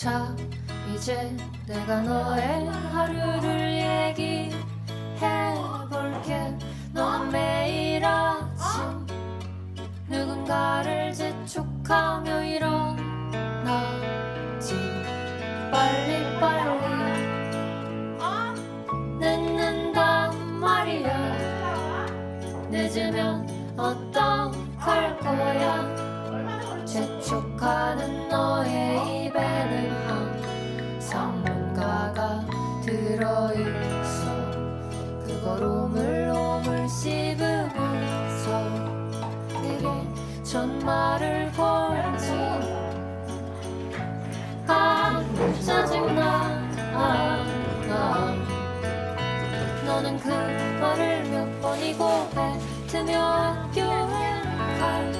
자 이제 내가 너의 하루를 얘기해볼게. 너는 매일 아침 누군가를 재촉하며 일어나지. 빨리 빨리 늦는단 말이야. 늦으면 너는 그 말을 몇 번이고 뱉으며 학교에 갈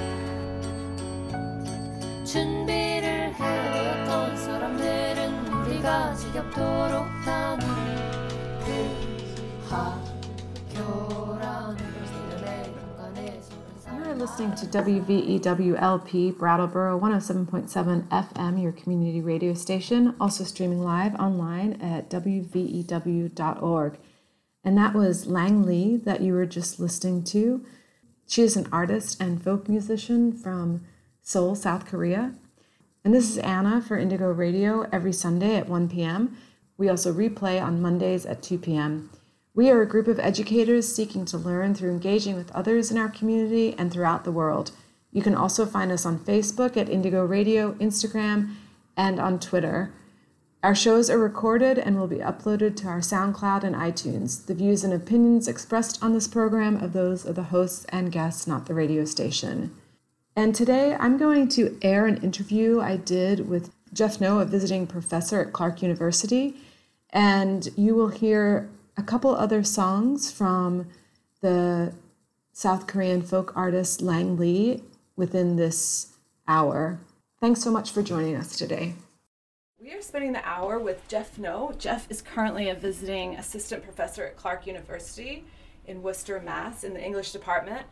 준비를 해왔던 사람들은 우리가 지겹도록 하는 그 학교라는 이름의 공간에서 You're listening to E WVEWLP Brattleboro 107.7 FM, your community radio station, also streaming live online at WVEW.org. And that was Lang Lee that you were just listening to. She is an artist and folk musician from Seoul, South Korea. And this is Anna for Indigo Radio every Sunday at 1 p.m. We also replay on Mondays at 2 p.m. We are a group of educators seeking to learn through engaging with others in our community and throughout the world. You can also find us on Facebook at Indigo Radio, Instagram, and on Twitter. Our shows are recorded and will be uploaded to our SoundCloud and iTunes. The views and opinions expressed on this program are those of the hosts and guests, not the radio station. And today I'm going to air an interview I did with Jeff Noh, a visiting professor at Clark University. And you will hear a couple other songs from the South Korean folk artist Lang Lee within this hour. Thanks so much for joining us today. We are spending the hour with Jeff Noh. Jeff is currently a visiting assistant professor at Clark University in Worcester, Mass, in the English department,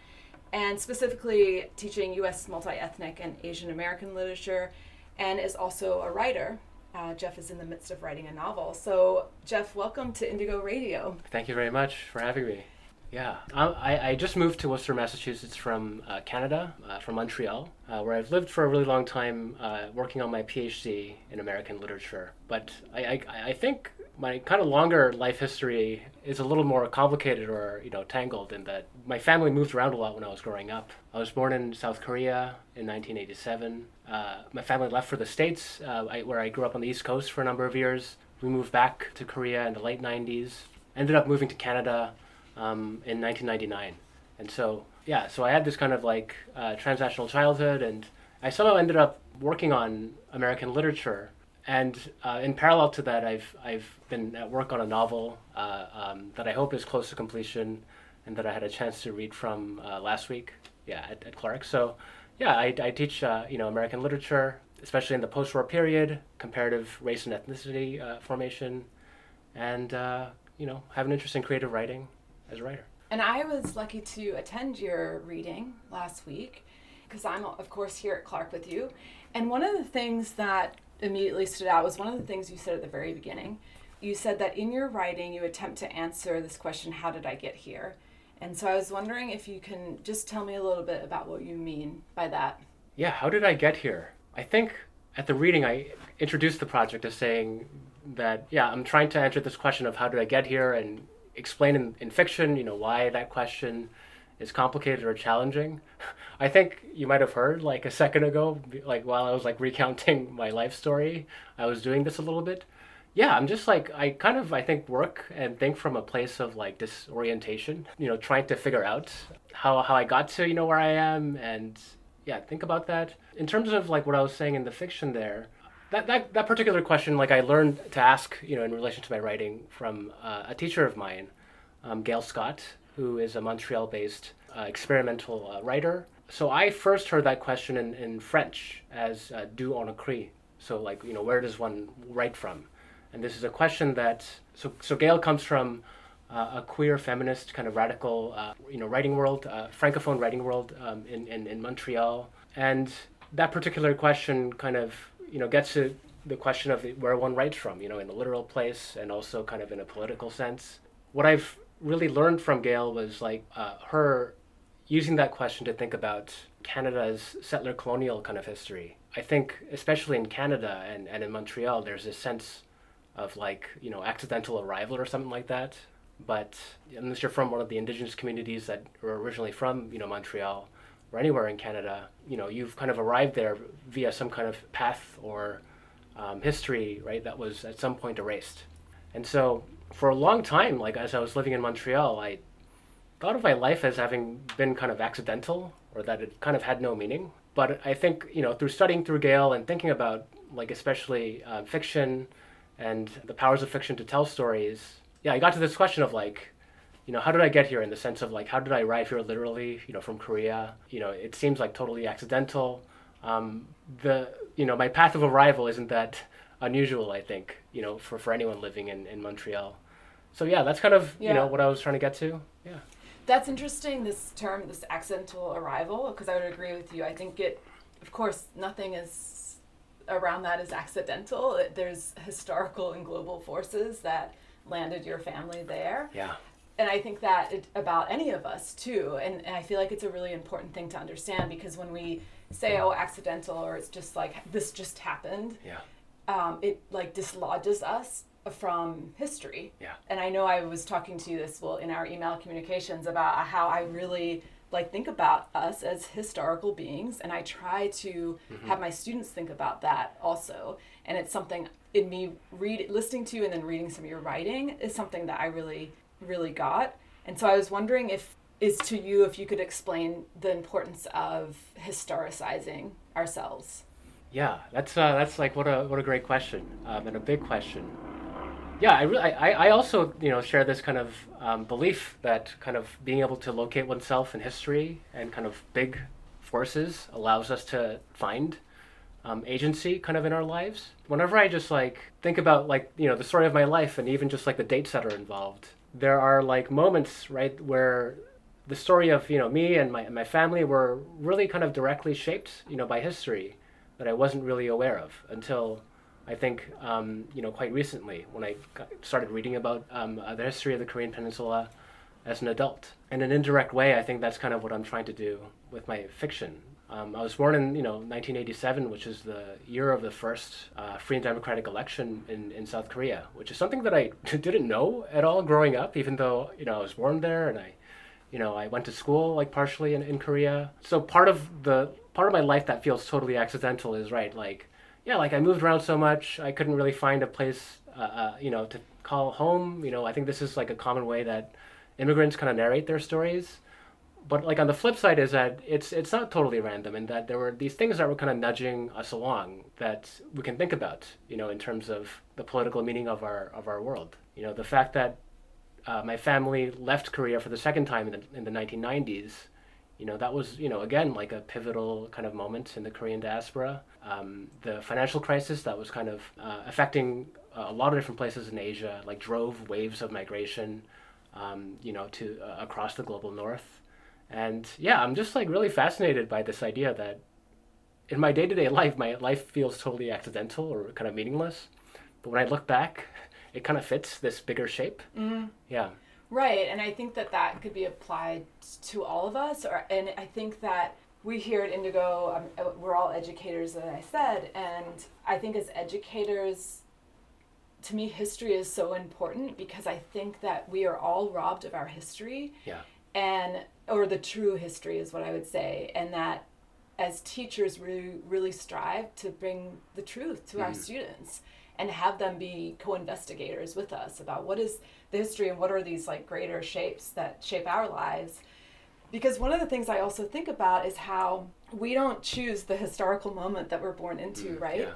and specifically teaching U.S. multi ethnic and Asian American literature, and is also a writer. Uh, Jeff is in the midst of writing a novel. So, Jeff, welcome to Indigo Radio. Thank you very much for having me. Yeah, I, I- I just moved to Worcester, Massachusetts from uh, Canada, uh, from Montreal, uh, where I've lived for a really long time uh, working on my PhD in American literature. But I, I, I think my kind of longer life history is a little more complicated or you know tangled in that my family moved around a lot when I was growing up. I was born in South Korea in 1987. Uh, my family left for the States, uh, I, where I grew up on the East Coast for a number of years. We moved back to Korea in the late 90s. Ended up moving to Canada um, in 1999. And so, yeah, so I had this kind of like uh, transnational childhood, and I somehow ended up working on American literature. And uh, in parallel to that, I've, I've been at work on a novel uh, um, that I hope is close to completion and that I had a chance to read from uh, last week, yeah, at, at Clark. So, yeah, I, I teach, uh, you know, American literature, especially in the post-war period, comparative race and ethnicity uh, formation, and, you know, have an interest in creative writing as a writer. And I was lucky to attend your reading last week because I'm, of course, here at Clark with you. And one of the things that immediately stood out was one of the things you said at the very beginning. You said that in your writing, you attempt to answer this question, How did I get here? And so I was wondering if you can just tell me a little bit about what you mean by that. Yeah, how did I get here? I think at the reading, I introduced the project as saying that, yeah, I'm trying to answer this question of how did I get here and explain in, in fiction, you know, why that question is complicated or challenging. I think you might have heard like a second ago, like while I was like recounting my life story, I was doing this a little bit. Yeah, I'm just like I kind of I think work and think from a place of like disorientation, you know, trying to figure out how how I got to, you know, where I am and yeah, think about that. In terms of like what I was saying in the fiction there, that, that, that particular question, like I learned to ask, you know, in relation to my writing from uh, a teacher of mine, um, Gail Scott, who is a Montreal-based uh, experimental uh, writer. So I first heard that question in, in French as uh, "d'où on écrit?" So like, you know, where does one write from? And this is a question that so so Gail comes from uh, a queer feminist kind of radical, uh, you know, writing world, uh, francophone writing world um, in, in in Montreal, and that particular question kind of you know gets to the question of where one writes from, you know, in the literal place and also kind of in a political sense. What I've really learned from Gail was like uh, her using that question to think about Canada's settler colonial kind of history. I think, especially in Canada and, and in Montreal, there's a sense of like, you know, accidental arrival or something like that. But unless you're from one of the indigenous communities that were originally from, you know, Montreal or anywhere in Canada, you know, you've kind of arrived there via some kind of path or um, history, right, that was at some point erased. And so for a long time, like as I was living in Montreal, I thought of my life as having been kind of accidental or that it kind of had no meaning. But I think, you know, through studying through Gail and thinking about, like, especially uh, fiction and the powers of fiction to tell stories, yeah, I got to this question of, like, you know, how did I get here in the sense of, like, how did I arrive here literally, you know, from Korea? You know, it seems like totally accidental. Um, the, you know, my path of arrival isn't that unusual, I think, you know, for, for anyone living in, in Montreal. So, yeah, that's kind of, Yeah. you know, what I was trying to get to. Yeah. That's interesting, this term, this accidental arrival, because I would agree with you. I think it, of course, nothing is around that is accidental. It, there's historical and global forces that landed your family there. Yeah. And I think that it, about any of us too. And, and I feel like it's a really important thing to understand because when we say, oh, accidental, or it's just like, this just happened, Yeah. um, it like dislodges us from history. Yeah. And I know I was talking to you this well in our email communications about how I really like think about us as historical beings and I try to have my students think about that also. And it's something in me read listening to you and then reading some of your writing is something that I really really got. And so I was wondering if is to you if you could explain the importance of historicizing ourselves. Yeah, that's uh, that's like what a what a great question um, and a big question. Yeah, I, really, I I also you know share this kind of um, belief that kind of being able to locate oneself in history and kind of big forces allows us to find um, agency kind of in our lives. Whenever I just like think about like you know the story of my life and even just like the dates that are involved, there are like moments right where the story of you know me and my my family were really kind of directly shaped you know by history that I wasn't really aware of until I think um, you know quite recently when I started reading about um, uh, the history of the Korean Peninsula as an adult. In an indirect way, I think that's kind of what I'm trying to do with my fiction. Um, I was born in you know 1987, which is the year of the first uh, free and democratic election in, in South Korea, which is something that I didn't know at all growing up, even though you know I was born there and I you know, I went to school like partially in, in Korea. So part of the part of my life that feels totally accidental is right, like yeah, like I moved around so much, I couldn't really find a place, uh, uh, you know, to call home. You know, I think this is like a common way that immigrants kind of narrate their stories. But like on the flip side is that it's it's not totally random, in that there were these things that were kind of nudging us along that we can think about, you know, in terms of the political meaning of our of our world. You know, the fact that uh, my family left Korea for the second time in the, in the 1990s. You know, that was, you know, again, like a pivotal kind of moment in the Korean diaspora. Um, the financial crisis that was kind of uh, affecting a lot of different places in Asia, like drove waves of migration, um, you know, to uh, across the global north. And yeah, I'm just like really fascinated by this idea that in my day to day life, my life feels totally accidental or kind of meaningless. But when I look back, it kind of fits this bigger shape. Mm. Yeah. Right, and I think that that could be applied to all of us. Or, and I think that we here at Indigo, um, we're all educators, as I said, and I think as educators, to me, history is so important because I think that we are all robbed of our history, Yeah. and or the true history is what I would say, and that as teachers, we really strive to bring the truth to our students and have them be co-investigators with us about what is the history and what are these like greater shapes that shape our lives. Because one of the things i also think about is how we don't choose the historical moment that we're born into Mm, right? yeah.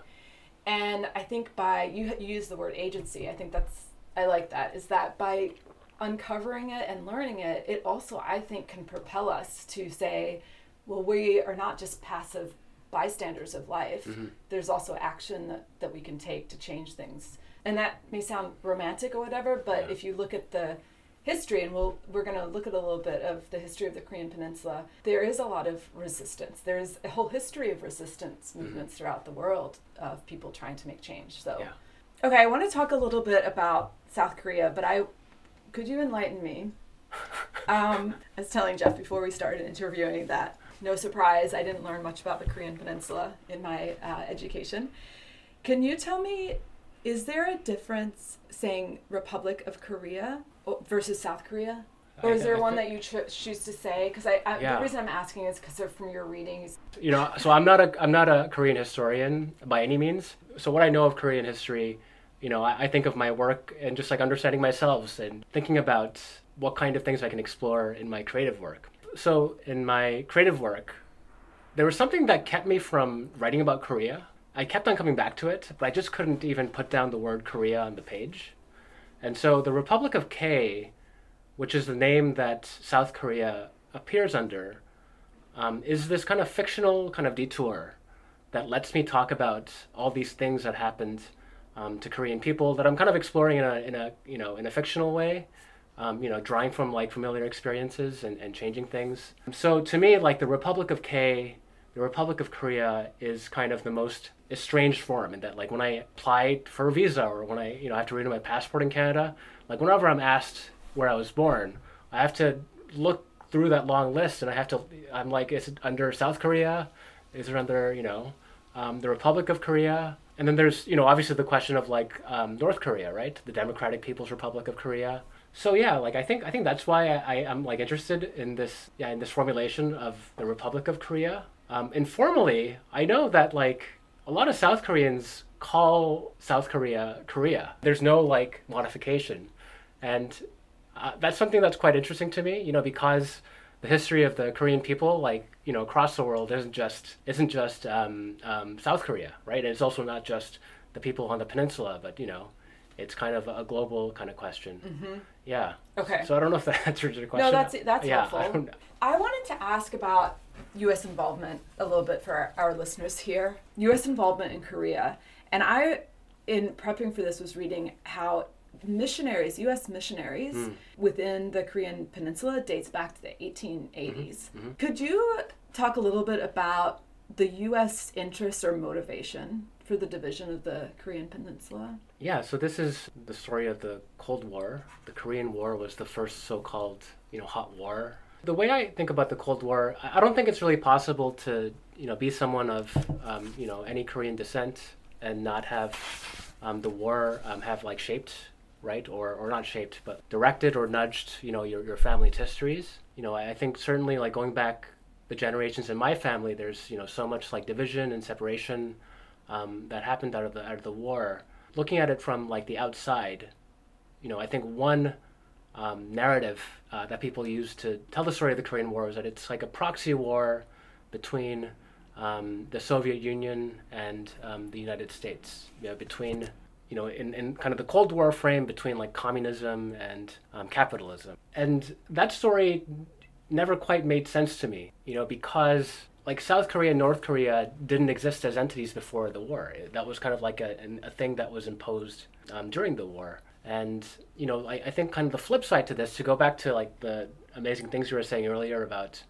and i think by you, you use the word agency i think that's i like that is that by uncovering it and learning it it also i think can propel us to say well we are not just passive bystanders of life Mm-hmm. there's also action that, that we can take to change things and that may sound romantic or whatever but Yeah. if you look at the history, and we'll we're going to look at a little bit of the history of the Korean Peninsula. There is a lot of resistance. There's a whole history of resistance movements throughout the world of people trying to make change. So, Yeah. okay, I want to talk a little bit about South Korea, but I could you enlighten me? Um, I was telling Jeff before we started interviewing that no surprise, I didn't learn much about the Korean Peninsula in my uh, education. Can you tell me, is there a difference saying Republic of Korea versus South Korea? Or is there I one that you cho- choose to say? Because I, I Yeah. the reason I'm asking is because of from your readings. you know so i'm not a i'm not a korean historian by any means so what i know of korean history you know i, I think of my work and just like understanding myself and thinking about what kind of things i can explore in my creative work. So in my creative work there was something that kept me from writing about korea. I kept on coming back to it but i just couldn't even put down the word korea on the page. And so the republic of k which is the name that south korea appears under um, is this kind of fictional kind of detour that lets me talk about all these things that happened um, to Korean people that I'm kind of exploring in a, in a you know in a fictional way, um, you know, drawing from like familiar experiences and, and changing things. So to me, like the Republic of K, the Republic of Korea is kind of the most estranged form in that like when I apply for a visa or when I you know I have to renew my passport in Canada, like whenever I'm asked where I was born, I have to look through that long list and I have to I'm like is it under South Korea? Is it under you know um, the Republic of Korea? And then there's you know obviously the question of like um, North Korea, right? The Democratic People's Republic of Korea. So yeah, like I think I think that's why I, I am like interested in this yeah in this formulation of the Republic of Korea. Um, informally, I know that like a lot of South Koreans call South Korea Korea. There's no like modification, and uh, that's something that's quite interesting to me. You know because the history of the Korean people, like you know, across the world, isn't just isn't just um, um, South Korea, right? And it's also not just the people on the peninsula, but you know, it's kind of a global kind of question. Mm-hmm. Yeah. Okay. So I don't know if that answers your question. No, that's that's yeah, helpful. I I wanted to ask about U.S. involvement a little bit for our, our listeners here. U.S. involvement in Korea, and I, in prepping for this, was reading how missionaries, U.S. missionaries Hmm. within the Korean Peninsula dates back to the 1880s. Mm-hmm. Could you talk a little bit about the U.S. interest or motivation for the division of the Korean Peninsula? Yeah, so this is the story of the Cold War. The Korean War was the first so-called, you know, hot war. The way I think about the Cold War, I I don't think it's really possible to, you know, be someone of, um, you know, any Korean descent and not have um, the war um, have like shaped, right, or or not shaped, but directed or nudged, you know, your your family's histories. You know, I, think certainly like going back the generations in my family, there's you know so much like division and separation um, that happened out of the out of the war. Looking at it from like the outside, you know, I think one um, narrative uh, that people use to tell the story of the Korean War is that it's like a proxy war between um, the Soviet Union and um, the United States. You know, between you know, in, in kind of the Cold War frame between like communism and um, capitalism, and that story never quite made sense to me. You know, because like South Korea and North Korea didn't exist as entities before the war. That was kind of like a, a thing that was imposed um, during the war. And you know, I, I think kind of the flip side to this, to go back to like the amazing things you were saying earlier about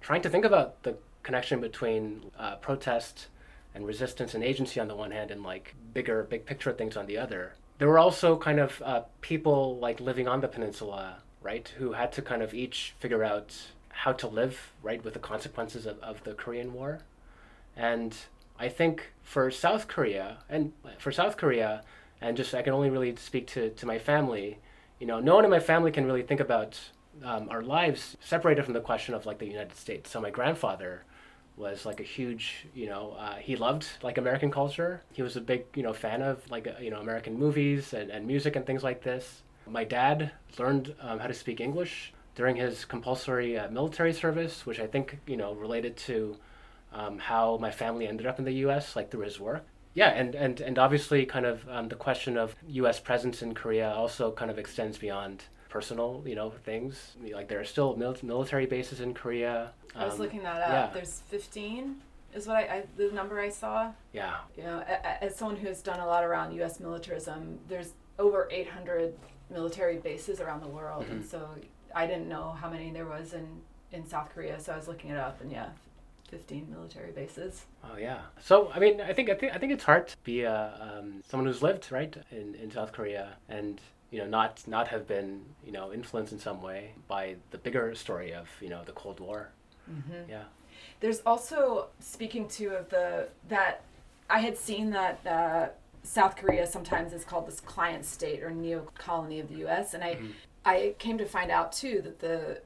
trying to think about the connection between uh, protest and resistance and agency on the one hand, and like bigger, big picture things on the other. There were also kind of uh, people like living on the peninsula, right, who had to kind of each figure out how to live, right, with the consequences of, of the Korean War. And I think for South Korea, and for South Korea, and just I can only really speak to, to my family, you know, no one in my family can really think about um, our lives separated from the question of like the United States. So my grandfather was like a huge, you know, uh, he loved like American culture. He was a big, you know, fan of like, uh, you know, American movies and, and music and things like this. My dad learned um, how to speak English during his compulsory uh, military service, which I think, you know, related to um, how my family ended up in the U.S., like through his work. Yeah, and, and, and obviously, kind of um, the question of U.S. presence in Korea also kind of extends beyond personal, you know, things. Like there are still mil- military bases in Korea. I was Um, looking that up. yeah. There's 15 is what I, I the number I saw. Yeah, You know, as someone who's done a lot around U.S. militarism, there's over 800 military bases around the world, and Mhm. so I didn't know how many there was in in South Korea, so I was looking it up, and yeah, fifteen military bases. Oh yeah. So I mean, I think I think I think it's hard to be a, um, someone who's lived right in, in South Korea and you know not not have been you know influenced in some way by the bigger story of you know the Cold War. Mm-hmm. Yeah. There's also speaking to of the that I had seen that uh, South Korea sometimes is called this client state or neo colony of the U.S. and I Mhm. I came to find out too that the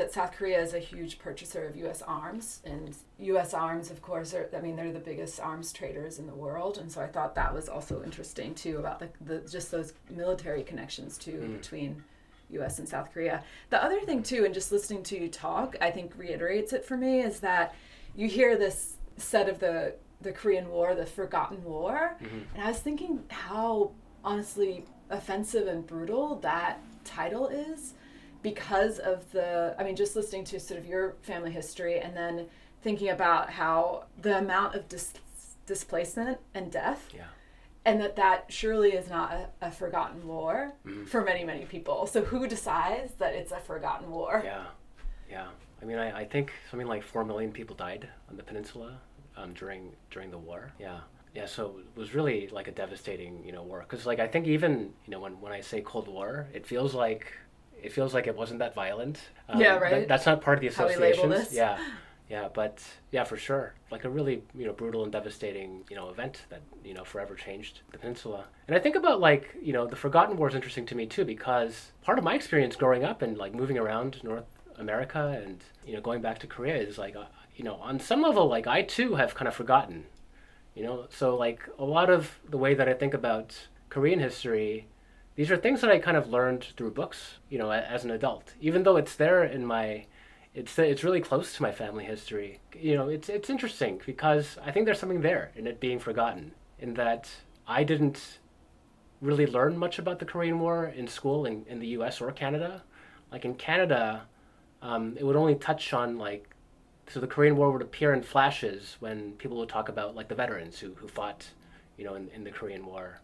that South Korea is a huge purchaser of U.S. arms and U.S. arms, of course, are I mean they're the biggest arms traders in the world, and so I thought that was also interesting too about the, the just those military connections too Mm. between U.S. and South Korea. The other thing too, and just listening to you talk, I think reiterates it for me is that you hear this set of the the Korean War, the forgotten war, Mhm. and I was thinking how honestly offensive and brutal that title is because of the I mean just listening to sort of your family history and then thinking about how the amount of dis- displacement and death Yeah. and that that surely is not a, a forgotten war Mhm. for many many people so who decides that it's a forgotten war Yeah. Yeah. I mean, I, I think something like four million people died on the peninsula um, during during the war. Yeah. Yeah, so it was really like a devastating, you know, war. Because like I think even you know when, when I say Cold War, it feels like it feels like it wasn't that violent. Um, Yeah, that- right. that's not part of the How we label associations. Yeah, yeah, but yeah, for sure, like a really you know brutal and devastating you know event that you know forever changed the peninsula. And I think about like you know the Forgotten War is interesting to me too because part of my experience growing up and like moving around North America and you know going back to Korea is like uh, you know on some level like I too have kind of forgotten you know so like a lot of the way that i think about korean history these are things that i kind of learned through books you know as an adult even though it's there in my it's it's really close to my family history you know it's it's interesting because i think there's something there in it being forgotten in that i didn't really learn much about the korean war in school in, in the us or canada like in canada um, it would only touch on like so the Korean War would appear in flashes when people would talk about like the veterans who, who fought, you know, in, in the Korean War.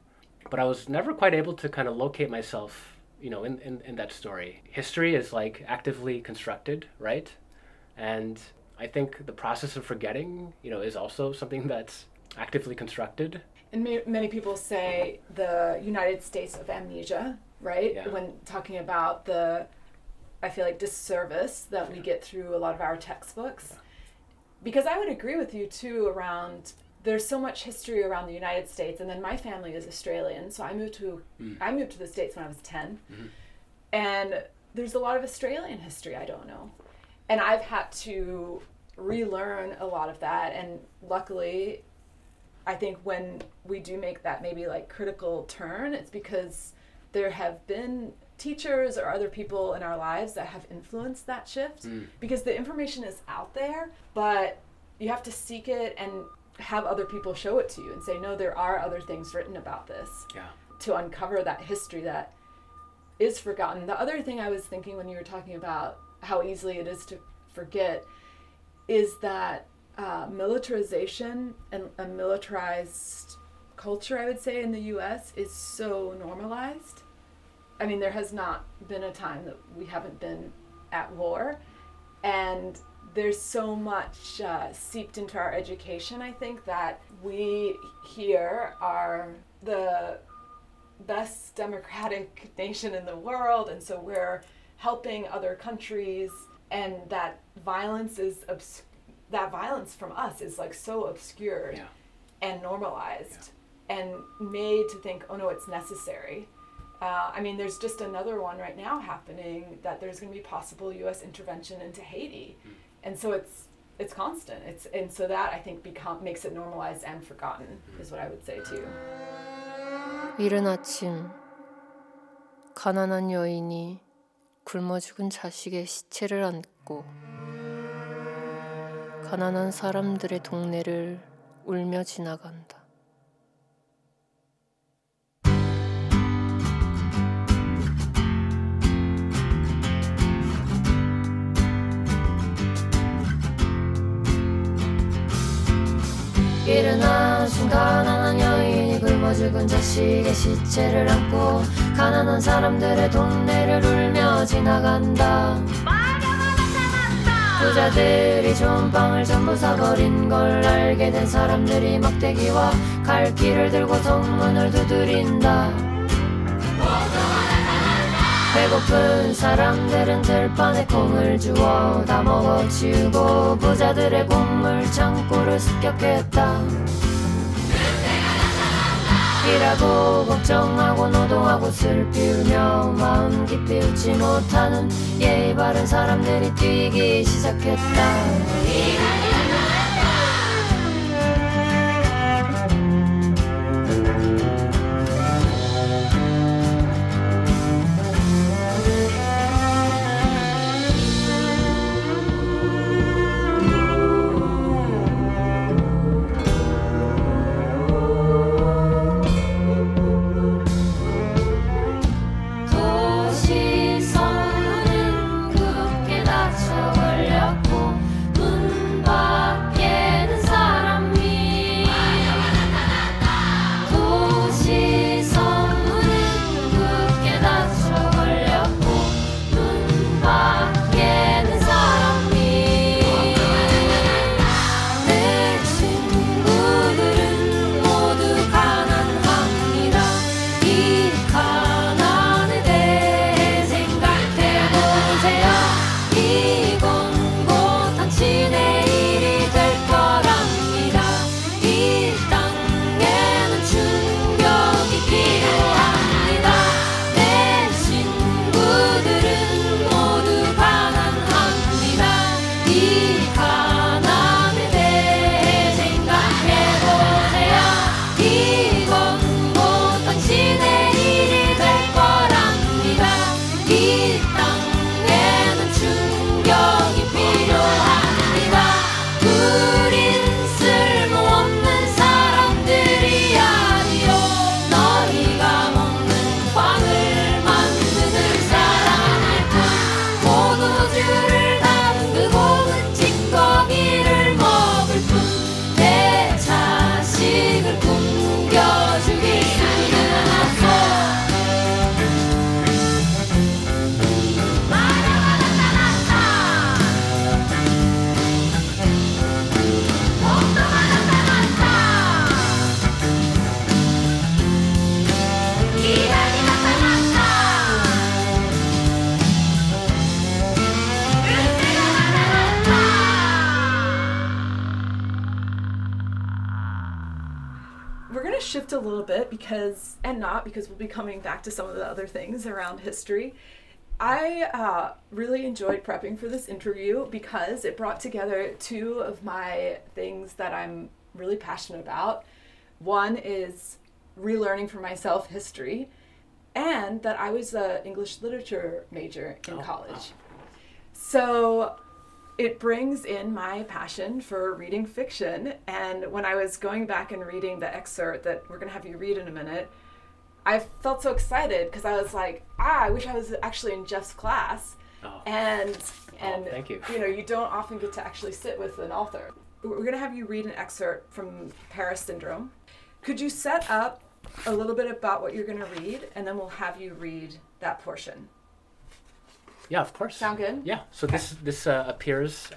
But I was never quite able to kind of locate myself, you know, in, in, in that story. History is like actively constructed, right? And I think the process of forgetting, you know, is also something that's actively constructed. and ma- many people say the united states of amnesia right Yeah. when talking about the i feel like disservice that we get through a lot of our textbooks because i would agree with you too around there's so much history around the united states and then my family is australian so i moved to Mm. i moved to the states when i was 10 Mhm. and there's a lot of australian history i don't know and i've had to relearn a lot of that and luckily I think when we do make that maybe like critical turn, it's because there have been teachers or other people in our lives that have influenced that shift Mm. because the information is out there, but you have to seek it and have other people show it to you and say, no, there are other things written about this Yeah. to uncover that history that is forgotten. The other thing I was thinking when you were talking about how easily it is to forget is that uh, militarization and a militarized culture, I would say, in the US is so normalized. I mean, there has not been a time that we haven't been at war. And there's so much uh, seeped into our education, I think, that we here are the best democratic nation in the world. And so we're helping other countries. And that violence is obs- that violence from us is like so obscured Yeah. and normalized and made to think, oh no, it's necessary. Uh, I mean, there's just another one right now happening that there's going to be possible U.S. intervention into Haiti, and so it's it's constant. It's and so that I think become makes it normalized and forgotten is what I would say too. 이른 아침 가난한 여인이 굶어 죽은 자식의 시체를 안고 가난한 사람들의 동네를 울며 지나간다. 이른 무너진 가난한 여인이 굶어 죽은 자식의 시체를 안고 가난한 사람들의 동네를 울며 지나간다. 부자들이 좋은 빵을 전부 사버린 걸 알게 된 사람들이 막대기와 갈 길을 들고 성문을 두드린다 배고픈 사람들은 들판에 콩을 주워 다 먹어치우고 부자들의 곡물 창고를 습격했다. 일하고 걱정하고 노동하고 슬피 울며 마음 깊이 웃지 못하는 예의 바른 사람들이 뛰기 시작했다 because, and not because we'll be coming back to some of the other things around history. I uh, really enjoyed prepping for this interview because it brought together two of my things that I'm really passionate about. One is relearning for myself history, and that I was an English literature major in Oh, college. wow. So it brings in my passion for reading fiction. And when I was going back and reading the excerpt that we're going to have you read in a minute, I felt so excited because I was like, ah, I wish I was actually in Jeff's class. Oh. And and thank you. you know, you don't often get to actually sit with an author. We're going to have you read an excerpt from Paris Syndrome. Could you set up a little bit about what you're going to read and then we'll have you read that portion? Yeah, of course. Sound good? Yeah. So this this uh, appears.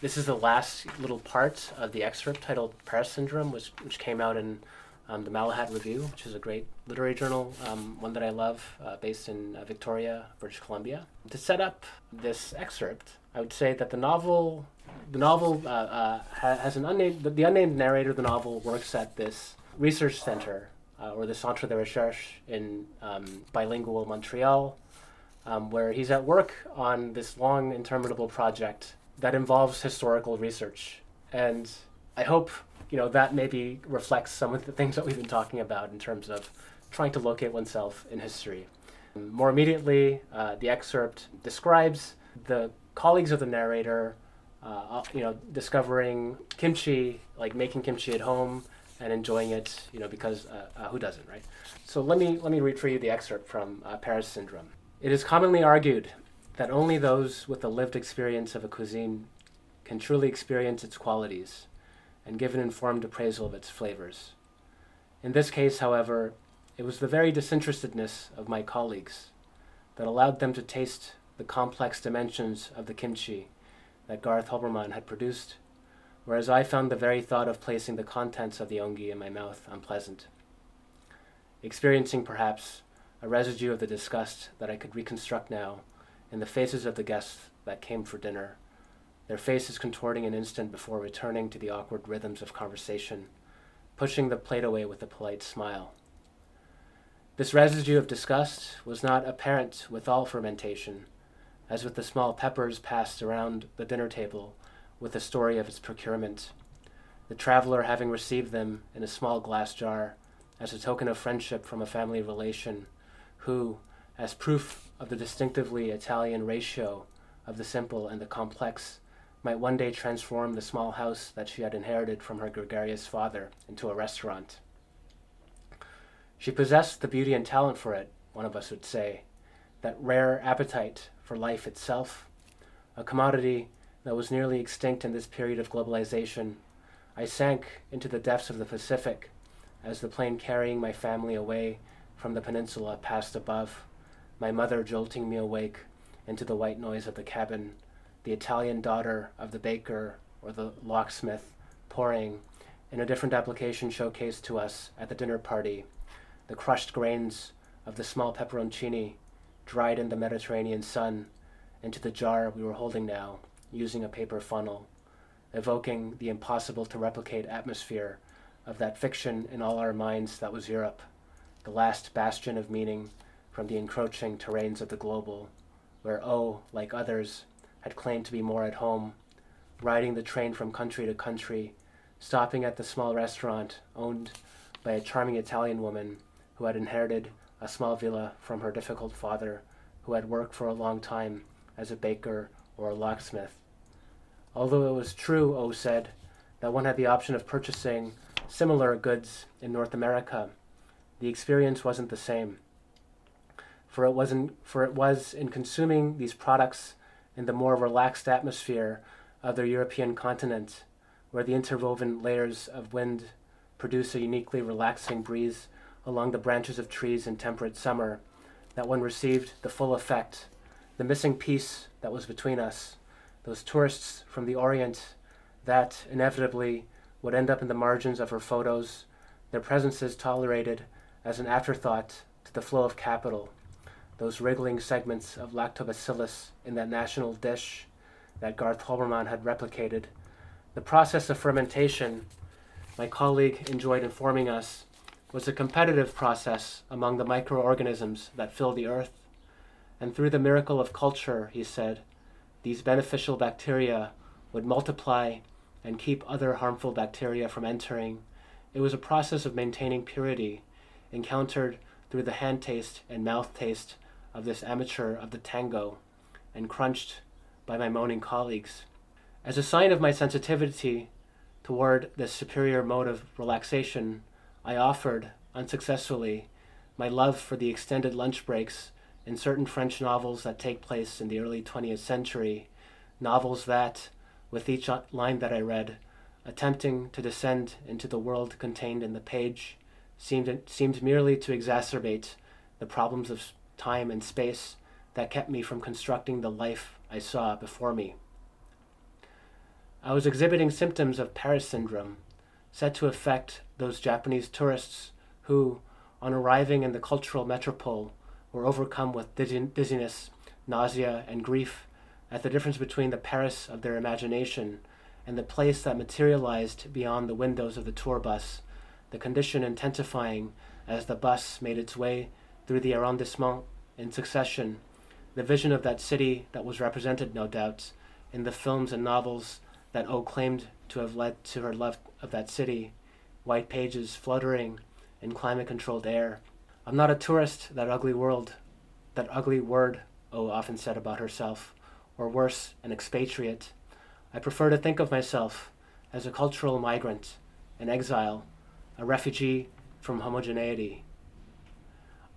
This is the last little part of the excerpt titled Paris Syndrome, which which came out in um, the Malahat Review, which is a great literary journal, um, one that I love, uh, based in uh, Victoria, British Columbia. To set up this excerpt, I would say that the novel, the novel uh, uh, has an unnamed, the, the unnamed narrator of the novel works at this research center, uh, or the Centre de Recherche in um, bilingual Montreal, um, where he's at work on this long, interminable project that involves historical research. And I hope you know that maybe reflects some of the things that we've been talking about in terms of trying to locate oneself in history. More immediately, uh, the excerpt describes the colleagues of the narrator, uh, you know, discovering kimchi, like making kimchi at home and enjoying it, you know, because uh, uh, who doesn't, right? So let me let me read for you the excerpt from uh, Paris Syndrome. It is commonly argued that only those with the lived experience of a cuisine can truly experience its qualities. and give an informed appraisal of its flavors. In this case, however, it was the very disinterestedness of my colleagues that allowed them to taste the complex dimensions of the kimchi that Garth Hoberman had produced, whereas I found the very thought of placing the contents of the ongi in my mouth unpleasant. Experiencing, perhaps, a residue of the disgust that I could reconstruct now in the faces of the guests that came for dinner, their faces contorting an instant before returning to the awkward rhythms of conversation, pushing the plate away with a polite smile. This residue of disgust was not apparent with all fermentation, as with the small peppers passed around the dinner table with the story of its procurement, the traveler having received them in a small glass jar as a token of friendship from a family relation who, as proof of the distinctively Italian ratio of the simple and the complex, might one day transform the small house that she had inherited from her gregarious father into a restaurant. She possessed the beauty and talent for it, one of us would say, that rare appetite for life itself, a commodity that was nearly extinct in this period of globalization. I sank into the depths of the Pacific as the plane carrying my family away from the peninsula passed above, my mother jolting me awake into the white noise of the cabin, the Italian daughter of the baker or the locksmith pouring, in a different application showcased to us at the dinner party, the crushed grains of the small pepperoncini dried in the Mediterranean sun into the jar we were holding now, using a paper funnel, evoking the impossible to replicate atmosphere of that fiction in all our minds that was Europe the last bastion of meaning from the encroaching terrains of the global, where O, like others, had claimed to be more at home, riding the train from country to country, stopping at the small restaurant owned by a charming Italian woman who had inherited a small villa from her difficult father, who had worked for a long time as a baker or a locksmith. Although it was true, O said, that one had the option of purchasing similar goods in North America, the experience wasn't the same. For it, wasn't, for it was in consuming these products in the more relaxed atmosphere of the European continent, where the interwoven layers of wind produce a uniquely relaxing breeze along the branches of trees in temperate summer, that one received the full effect, the missing piece that was between us, those tourists from the Orient that inevitably would end up in the margins of her photos, their presences tolerated as an afterthought to the flow of capital, those wriggling segments of lactobacillus in that national dish that Garth Hoberman had replicated. The process of fermentation, my colleague enjoyed informing us, was a competitive process among the microorganisms that fill the earth. And through the miracle of culture, he said, these beneficial bacteria would multiply and keep other harmful bacteria from entering. It was a process of maintaining purity encountered through the hand taste and mouth taste of this amateur of the tango, and crunched by my moaning colleagues. As a sign of my sensitivity toward this superior mode of relaxation, I offered, unsuccessfully, my love for the extended lunch breaks in certain French novels that take place in the early 20th century, novels that, with each line that I read, attempting to descend into the world contained in the page, seemed, seemed merely to exacerbate the problems of time and space that kept me from constructing the life I saw before me. I was exhibiting symptoms of Paris syndrome, set to affect those Japanese tourists who, on arriving in the cultural metropole, were overcome with dizziness, nausea, and grief at the difference between the Paris of their imagination and the place that materialized beyond the windows of the tour bus the condition intensifying as the bus made its way through the arrondissement in succession, the vision of that city that was represented, no doubt, in the films and novels that O claimed to have led to her love of that city, white pages fluttering in climate controlled air. I'm not a tourist, that ugly world, that ugly word O often said about herself, or worse, an expatriate. I prefer to think of myself as a cultural migrant, an exile, a refugee from homogeneity.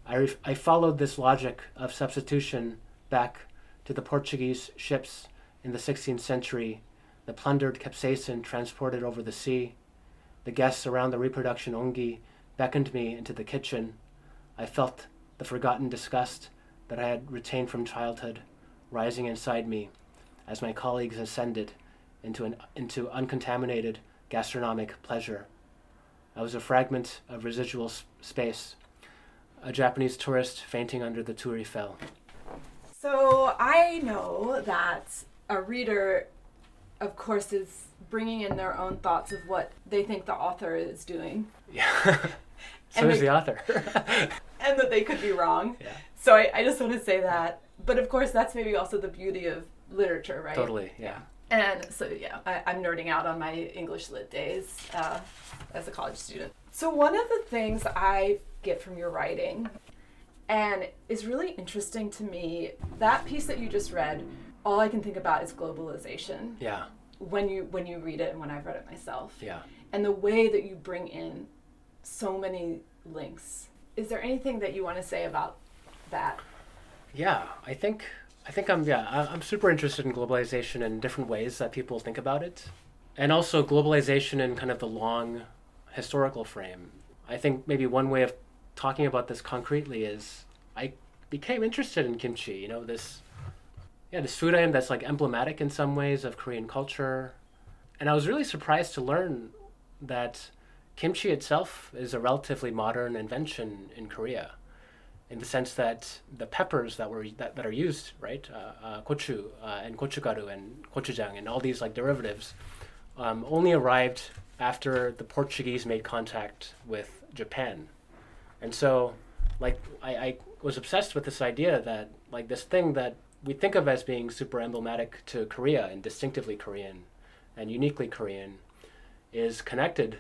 I, ref- I followed this logic of substitution back to the Portuguese ships in the 16th century, the plundered capsaicin transported over the sea. The guests around the reproduction ongi beckoned me into the kitchen. I felt the forgotten disgust that I had retained from childhood rising inside me as my colleagues ascended into, an, into uncontaminated gastronomic pleasure. I was a fragment of residual s- space, a Japanese tourist fainting under the Tour Eiffel. So I know that a reader, of course, is bringing in their own thoughts of what they think the author is doing, Yeah. so is they- the author. and that they could be wrong. yeah. So I, I just want to say that. But of course, that's maybe also the beauty of literature, right? Totally, yeah. And so, yeah, I, I'm nerding out on my English lit days uh, as a college student. So, one of the things I get from your writing and is really interesting to me, that piece that you just read, all I can think about is globalization Yeah. when you when you read it and when I've read it myself. Yeah. And the way that you bring in so many links. Is there anything that you want to say about that? Yeah, I think I think I'm yeah I'm super interested in globalization and different ways that people think about it, and also globalization in kind of the long historical frame. I think maybe one way of talking about this concretely is I became interested in kimchi. You know this yeah this food item that's like emblematic in some ways of Korean culture, and I was really surprised to learn that kimchi itself is a relatively modern invention in Korea in the sense that the peppers that were that, that are used, right, uh, uh, gochu uh, and gochugaru and gochujang and all these like derivatives, um, only arrived after the Portuguese made contact with Japan, and so like I, I was obsessed with this idea that like this thing that we think of as being super emblematic to Korea and distinctively Korean, and uniquely Korean, is connected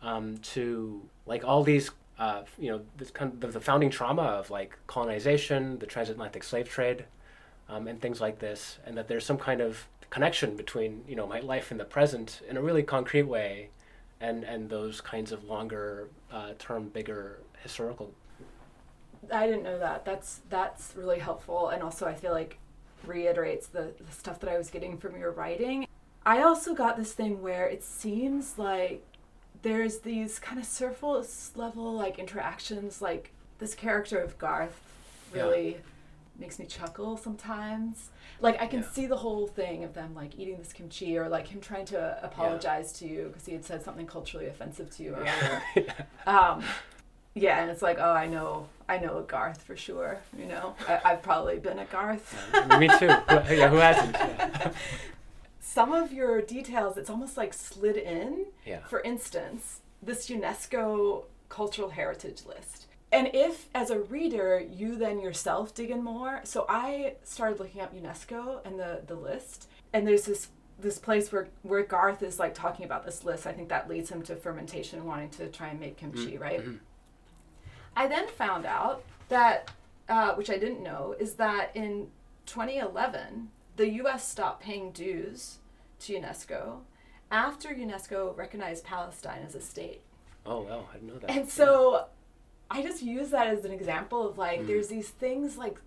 um, to like all these uh, you know, this kind of the, founding trauma of like colonization, the transatlantic slave trade, um, and things like this, and that there's some kind of connection between you know my life in the present in a really concrete way, and and those kinds of longer uh, term, bigger historical. I didn't know that. That's that's really helpful, and also I feel like reiterates the, the stuff that I was getting from your writing. I also got this thing where it seems like there's these kind of surface level like interactions. Like this character of Garth really makes me chuckle sometimes. Like I can Yeah. see the whole thing of them like eating this kimchi or like him trying to apologize to you because he had said something culturally offensive to you earlier. um, yeah, and it's like, oh, I know, I know a Garth for sure. You know, I, I've probably been a Garth. Me too. Who, yeah, who hasn't? Some of your details, it's almost like slid in. yeah. For instance, this UNESCO cultural heritage list. And if, as a reader, you then yourself dig in more, so I started looking up UNESCO and the, the list, and there's this this place where where Garth is like talking about this list. I think that leads him to fermentation wanting to try and make kimchi, right? I then found out that, uh, which I didn't know, is that in 2011 the U.S. stopped paying dues to UNESCO after UNESCO recognized Palestine as a state. Oh well, I didn't know that. And so I just use that as an example of like, Mm. there's these things like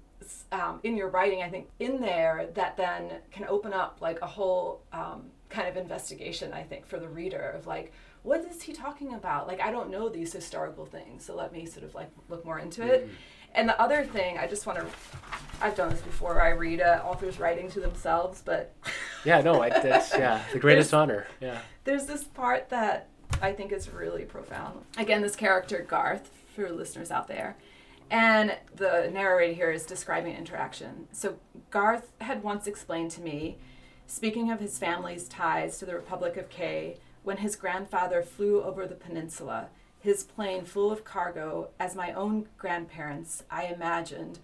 um, in your writing, I think, in there that then can open up like a whole um, kind of investigation, I think, for the reader of like, what is he talking about? Like, I don't know these historical things, so let me sort of like look more into it. Mm. And the other thing, I just want to, I've done this before, I read uh, authors writing to themselves, but Yeah, no, I, that's yeah the greatest honor. Yeah. there's this part that I think is really profound. Again, this character, Garth, for listeners out there. And the narrator here is describing interaction. So, Garth had once explained to me, speaking of his family's ties to the Republic of K, when his grandfather flew over the peninsula, his plane full of cargo, as my own grandparents, I imagined,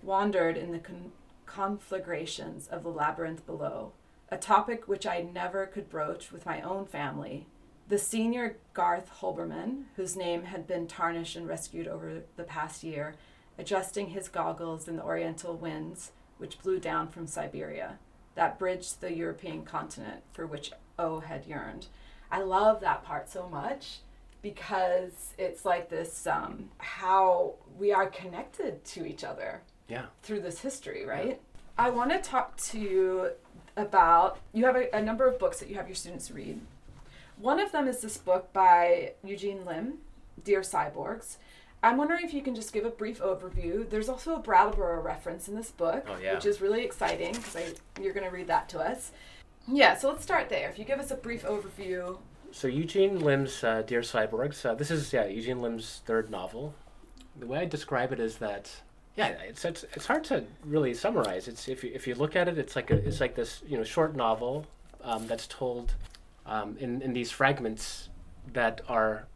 wandered in the con- conflagrations of the labyrinth below a topic which I never could broach with my own family. The senior Garth Holberman, whose name had been tarnished and rescued over the past year, adjusting his goggles in the oriental winds which blew down from Siberia, that bridged the European continent for which O had yearned. I love that part so much because it's like this um, how we are connected to each other Yeah. through this history, right? I want to talk to you about you have a, a number of books that you have your students read. One of them is this book by Eugene Lim, Dear Cyborgs. I'm wondering if you can just give a brief overview. There's also a Brattleboro reference in this book, Oh, yeah. which is really exciting because you're going to read that to us. Yeah, so let's start there. If you give us a brief overview. So Eugene Lim's uh, Dear Cyborgs. Uh, this is yeah Eugene Lim's third novel. The way I describe it is that yeah it's it's, it's hard to really summarize. It's if you, if you look at it, it's like a, it's like this you know short novel um, that's told um, in in these fragments that are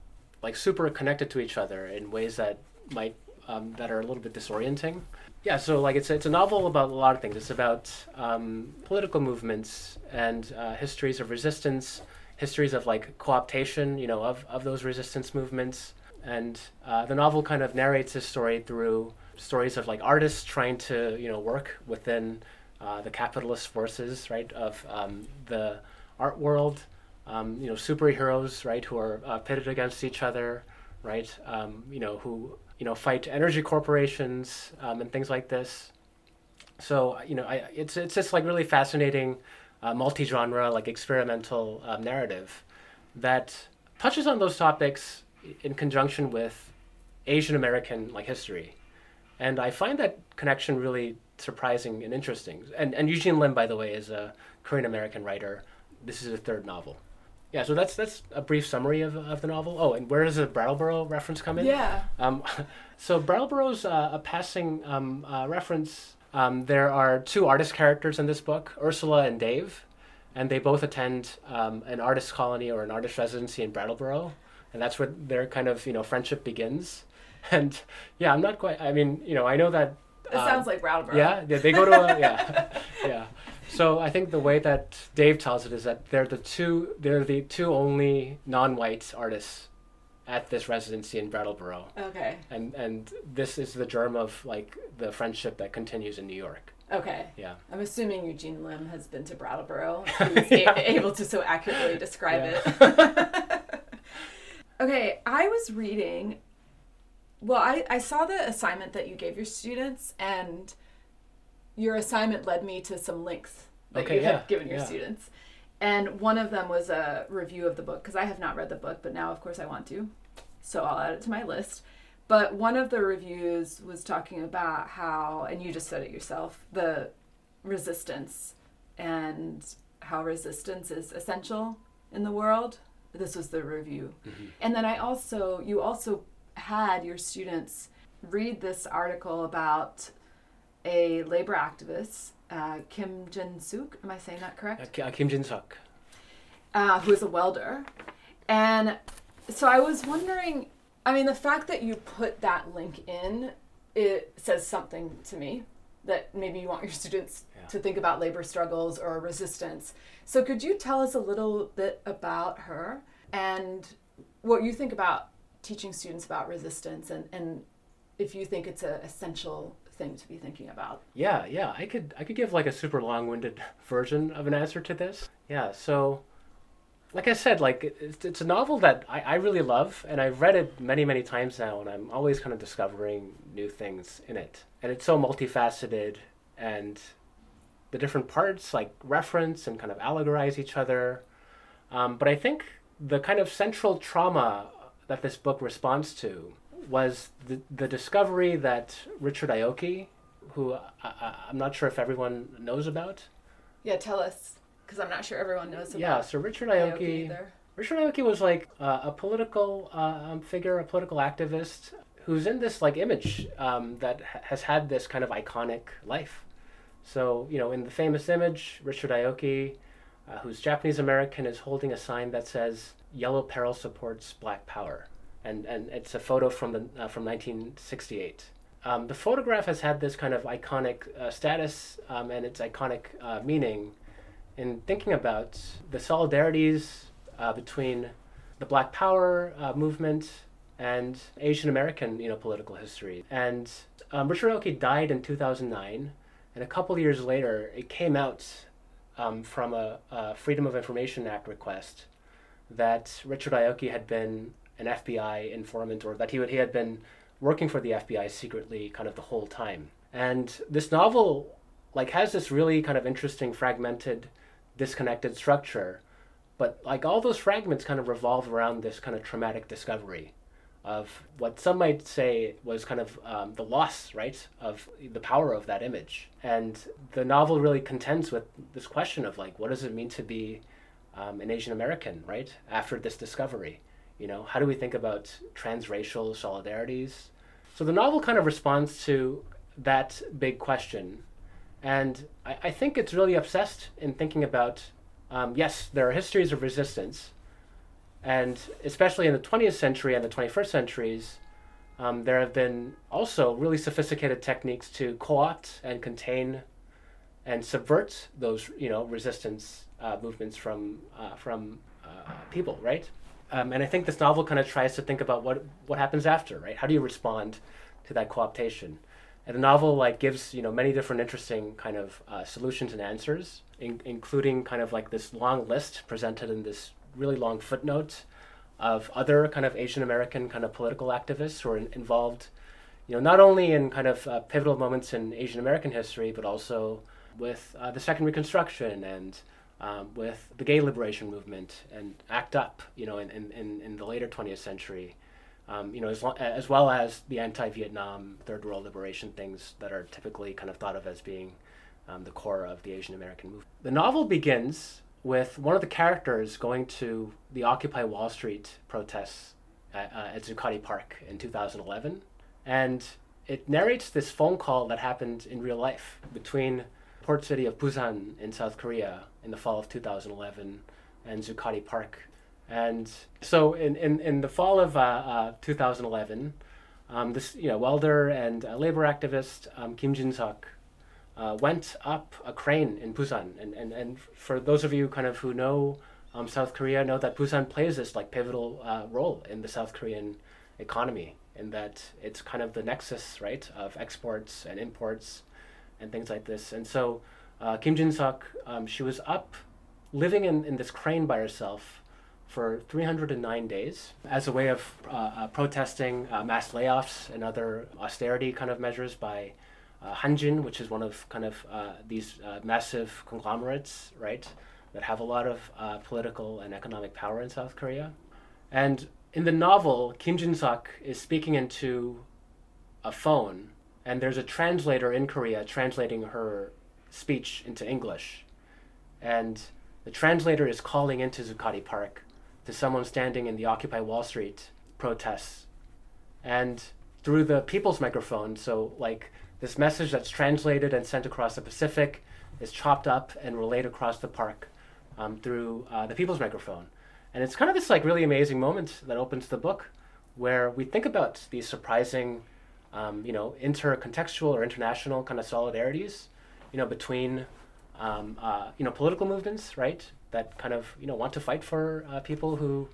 like super connected to each other in ways that might um, that are a little bit disorienting. Yeah, so like it's it's a novel about a lot of things. It's about um, political movements and uh, histories of resistance, histories of like co-optation, you know, of, of those resistance movements. And uh, the novel kind of narrates this story through stories of like artists trying to you know work within uh, the capitalist forces, right, of um, the art world. Um, you know, superheroes, right, who are uh, pitted against each other, right? Um, you know, who you know fight energy corporations um, and things like this. So you know, I, it's it's just like really fascinating, uh, multi-genre, like experimental um, narrative that touches on those topics in conjunction with Asian American like history, and I find that connection really surprising and interesting. And and Eugene Lim, by the way, is a Korean American writer. This is his third novel. Yeah, so that's that's a brief summary of, of the novel. Oh, and where does the Brattleboro reference come in? Yeah. Um, so Brattleboro's uh, a passing um, uh, reference. Um, there are two artist characters in this book, Ursula and Dave, and they both attend um, an artist colony or an artist residency in Brattleboro, and that's where their kind of you know friendship begins. And yeah, I'm not quite. I mean, you know, I know that. It um, sounds like Brattleboro. yeah, they, they go to a yeah, yeah. So I think the way that Dave tells it is that they're the two they're the two only non-white artists at this residency in Brattleboro, Okay. and and this is the germ of like the friendship that continues in New York. Okay. Yeah. I'm assuming Eugene Lim has been to Brattleboro. He's a- able to so accurately describe it. okay, I was reading. Well, I, I saw the assignment that you gave your students, and your assignment led me to some links that Okay, you had yeah, given your yeah. students. And one of them was a review of the book, because I have not read the book, but now, of course, I want to. So I'll add it to my list. But one of the reviews was talking about how, and you just said it yourself, the resistance and how resistance is essential in the world. This was the review. Mm-hmm. And then I also, you also had your students read this article about a labor activist, uh, Kim Jin Suk. Am I saying that correct? Uh, uh, Kim Jin Suk. uh, who is a welder. And so I was wondering, I mean, the fact that you put that link in, it says something to me that maybe you want your students Yeah. to think about labor struggles or resistance. So could you tell us a little bit about her and what you think about teaching students about resistance and, and if you think it's an essential thing to be thinking about? Yeah, yeah. I could I could give like a super long-winded version of an answer to this. Yeah. So, like I said, like it's, it's a novel that I, I really love, and I've read it many many times now, and I'm always kind of discovering new things in it. And it's so multifaceted, and the different parts like reference and kind of allegorize each other. Um, but I think the kind of central trauma that this book responds to was the, the discovery that Richard Aoki, who I, I, I'm not sure if everyone knows about. Yeah, tell us, because I'm not sure everyone knows about Yeah, so Richard Aoki Aoki. Richard Aoki was like uh, a political uh, um, figure, a political activist who's in this like image um, that ha- has had this kind of iconic life. So you know, in the famous image, Richard Aoki, uh, who's Japanese American, is holding a sign that says "Yellow Peril supports Black Power," and and it's a photo from the uh, from 1968. Um, the photograph has had this kind of iconic uh, status um, and its iconic uh, meaning in thinking about the solidarities uh, between the Black Power uh, movement and Asian American, you know, political history. And um, Richard Aoki died in 2009, and a couple years later, it came out um, from a, a Freedom of Information Act request that Richard Aoki had been an FBI informant, or that he would, he had been working for the FBI secretly, kind of the whole time. And this novel like has this really kind of interesting fragmented, disconnected structure, but like all those fragments kind of revolve around this kind of traumatic discovery of what some might say was kind of um, the loss, right, of the power of that image. And the novel really contends with this question of like, what does it mean to be um, an Asian American, right, after this discovery? You know, how do we think about transracial solidarities? So the novel kind of responds to that big question. And I, I think it's really obsessed in thinking about um, yes, there are histories of resistance, and especially in the 20th century and the 21st centuries, um, there have been also really sophisticated techniques to co-opt and contain and subvert those, you know, resistance uh, movements from uh, from uh, people, right? Um, and I think this novel kind of tries to think about what what happens after, right? How do you respond to that co-optation? And the novel like gives you know many different interesting kind of uh, solutions and answers, in- including kind of like this long list presented in this really long footnote of other kind of Asian American kind of political activists who are in- involved, you know, not only in kind of uh, pivotal moments in Asian American history, but also with uh, the Second Reconstruction and um, with the gay liberation movement and ACT UP, you know, in, in, in the later 20th century, um, you know, as, lo- as well as the anti-Vietnam Third World Liberation things that are typically kind of thought of as being um, the core of the Asian American movement. The novel begins with one of the characters going to the Occupy Wall Street protests at, uh, at Zuccotti Park in 2011. And it narrates this phone call that happened in real life between port city of Busan in South Korea in the fall of 2011 and Zuccotti Park. And so in, in, in the fall of uh, uh, 2011, um, this you know welder and uh, labor activist um, Kim Jin-suk uh, went up a crane in Busan. And, and, and for those of you kind of who know um, South Korea, know that Busan plays this like pivotal uh, role in the South Korean economy, in that it's kind of the nexus, right, of exports and imports and things like this. And so uh, Kim Jin Suk, um, she was up living in, in this crane by herself for 309 days as a way of uh, uh, protesting uh, mass layoffs and other austerity kind of measures by uh, Hanjin, which is one of kind of uh, these massive conglomerates, right, that have a lot of political and economic power in South Korea. And in the novel, Kim Jin Suk is speaking into a phone, and there's a translator in Korea translating her speech into English. And the translator is calling into Zuccotti Park to someone standing in the Occupy Wall Street protests. And through the people's microphone, so like this message that's translated and sent across the Pacific is chopped up and relayed across the park um, through uh, the people's microphone. And it's kind of this like really amazing moment that opens the book where we think about these surprising, um, you know, intercontextual or international kind of solidarities, you know, between, um, uh, you know, political movements, right, that kind of, you know, want to fight for uh, people who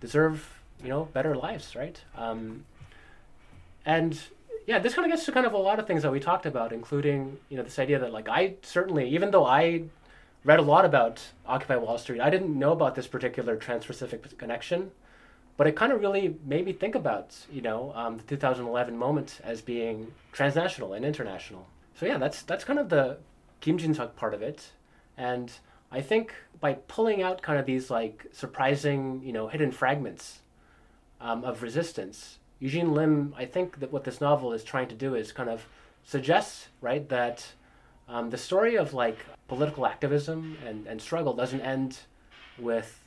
deserve, you know, better lives, right? Um, and yeah, this kind of gets to kind of a lot of things that we talked about, including you know this idea that like I certainly, even though I read a lot about Occupy Wall Street, I didn't know about this particular Trans-Pacific connection, but it kind of really made me think about you know um, the 2011 moment as being transnational and international. So yeah, that's that's kind of the Kim Jin Suk part of it, and I think by pulling out kind of these like surprising you know hidden fragments um, of resistance Eugene Lim, I think that what this novel is trying to do is kind of suggest, right, that um, the story of like political activism and, and struggle doesn't end with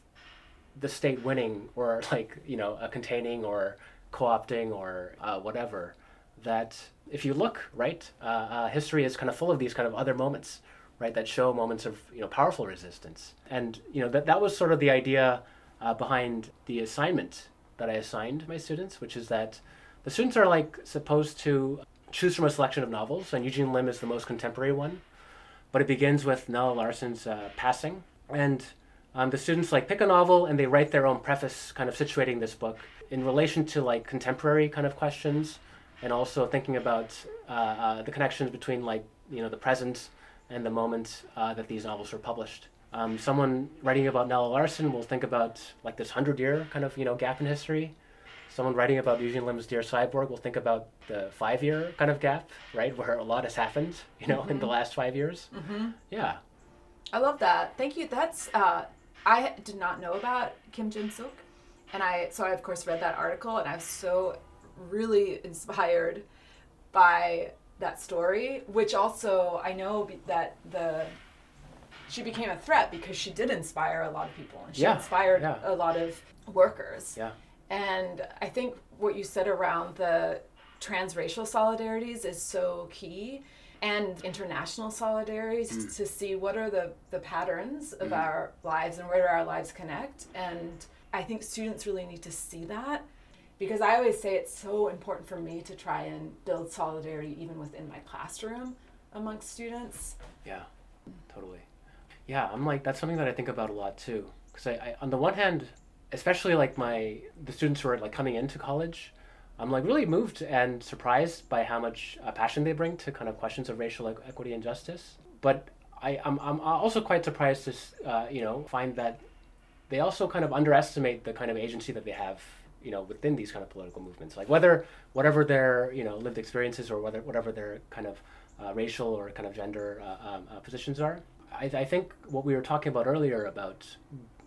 the state winning or like, you know, a containing or co opting or uh, whatever. That if you look, right, uh, uh, history is kind of full of these kind of other moments, right, that show moments of, you know, powerful resistance. And, you know, that, that was sort of the idea uh, behind the assignment that I assigned my students, which is that the students are like supposed to choose from a selection of novels, and Eugene Lim is the most contemporary one. But it begins with Nella Larsen's uh, Passing, and um, the students like pick a novel and they write their own preface, kind of situating this book in relation to like contemporary kind of questions, and also thinking about uh, uh, the connections between like you know the present and the moment uh, that these novels were published. Um, someone writing about Nella Larsen will think about like this hundred year kind of you know gap in history. someone writing about Eugene Lim's Dear Cyborg will think about the five-year kind of gap, right, where a lot has happened, you know, in the last five years. Mm-hmm. Yeah, I love that. Thank you. That's uh, I did not know about Kim Jin Suk, and I so I of course read that article, and I was so really inspired by that story, which also I know be- that the she became a threat because she did inspire a lot of people, and she Yeah, inspired yeah. a lot of workers. yeah, And I think what you said around the transracial solidarities is so key and international solidarities mm. to see what are the, the patterns of mm. our lives and where do our lives connect. And I think students really need to see that because I always say it's so important for me to try and build solidarity even within my classroom amongst students. yeah, totally. Yeah, I'm like that's something that I think about a lot too. Because I, I, on the one hand, especially like my the students who are like coming into college, I'm like really moved and surprised by how much uh, passion they bring to kind of questions of racial e- equity and justice. But I, I'm, I'm also quite surprised to uh, you know find that they also kind of underestimate the kind of agency that they have you know within these kind of political movements like whether whatever their you know lived experiences or whether whatever their kind of uh, racial or kind of gender uh, um, uh, positions are I, I think what we were talking about earlier about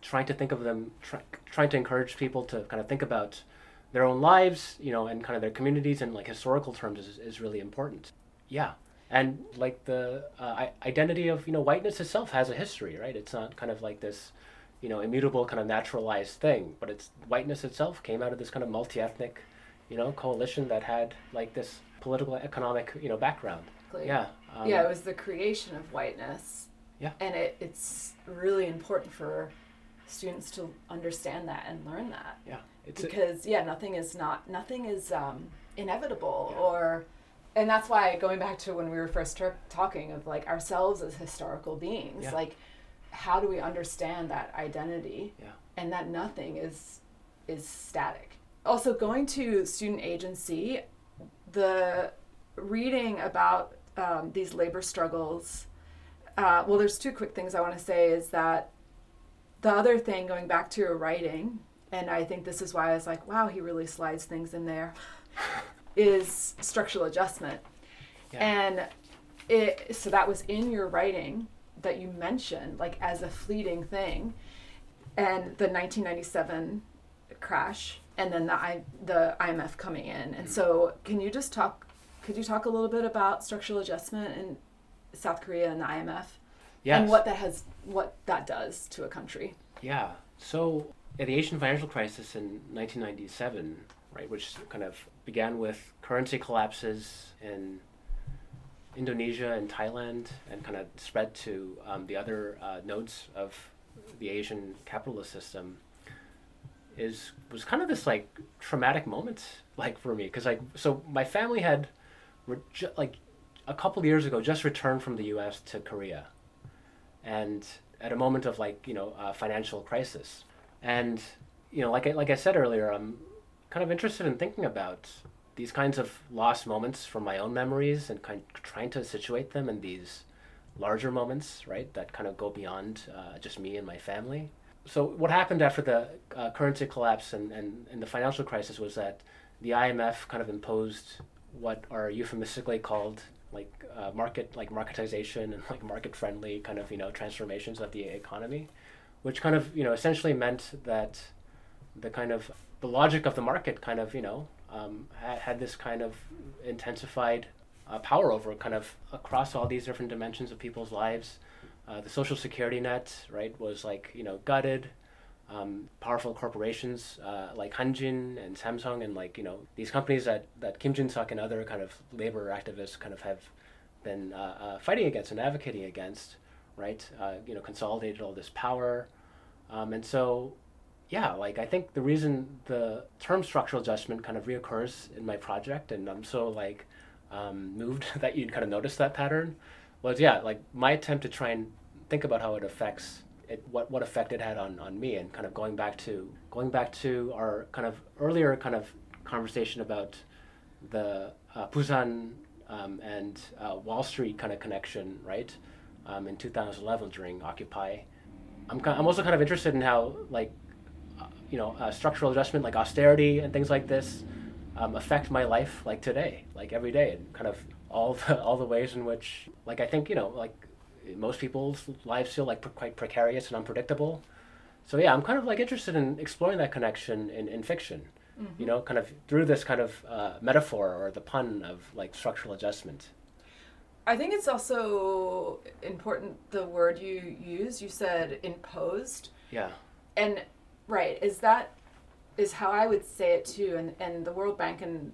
trying to think of them try, trying to encourage people to kind of think about their own lives you know and kind of their communities in like historical terms is, is really important yeah and like the uh, identity of you know whiteness itself has a history right it's not kind of like this you know immutable kind of naturalized thing but it's whiteness itself came out of this kind of multi-ethnic you know coalition that had like this political economic you know background Exactly. yeah um, yeah, it was the creation of whiteness. Yeah. And it, it's really important for students to understand that and learn that. yeah it's a- because yeah nothing is not nothing is um, inevitable Yeah. or and that's why going back to when we were first tur talking of like ourselves as historical beings Yeah. like how do we understand that identity Yeah. and that nothing is is static also going to student agency the reading about um, these labor struggles uh, well there's two quick things i want to say is that the other thing going back to your writing and i think this is why i was like wow he really slides things in there is structural adjustment Yeah. and it so that was in your writing that you mentioned like as a fleeting thing and the 1997 crash and then the I, the IMF coming in and so can you just talk could you talk a little bit about structural adjustment in South Korea and the IMF yes. and what that has what that does to a country Yeah. So yeah, the Asian financial crisis in 1997, right, which kind of began with currency collapses in Indonesia and Thailand, and kind of spread to um, the other uh, nodes of the Asian capitalist system, is was kind of this like traumatic moment, like for me, because like so my family had, re- ju- like, a couple years ago just returned from the U.S. to Korea, and at a moment of like you know uh, financial crisis and you know like I, like I said earlier I'm kind of interested in thinking about these kinds of lost moments from my own memories and kind of trying to situate them in these larger moments right that kind of go beyond uh, just me and my family. So what happened after the uh, currency collapse and, and, and the financial crisis was that the IMF kind of imposed what are euphemistically called like uh, market like marketization and like market friendly kind of you know transformations of the economy which kind of you know essentially meant that the kind of the logic of the market kind of you know um, had, had this kind of intensified uh, power over kind of across all these different dimensions of people's lives uh, the social security net right was like you know gutted um, powerful corporations uh, like Hanjin and Samsung and like you know these companies that that Kim Jin Suk and other kind of labor activists kind of have been uh, uh, fighting against and advocating against, right? Uh, you know, consolidated all this power, um, and so yeah, like I think the reason the term structural adjustment kind of reoccurs in my project, and I'm so like um, moved that you'd kind of notice that pattern, was yeah, like my attempt to try and think about how it affects it, what what effect it had on, on me, and kind of going back to going back to our kind of earlier kind of conversation about the uh, Busan um, and uh, Wall Street kind of connection, right? Um, in 2011 during Occupy, I'm kind I'm also kind of interested in how like uh, you know uh, structural adjustment like austerity and things like this um, affect my life like today, like every day, and kind of all the all the ways in which like I think you know like most people's lives feel like pre- quite precarious and unpredictable. So yeah, I'm kind of like interested in exploring that connection in, in fiction. Mm-hmm. You know, kind of through this kind of uh, metaphor or the pun of like structural adjustment. I think it's also important the word you use. You said imposed. Yeah. And right, is that is how I would say it too. And and the World Bank and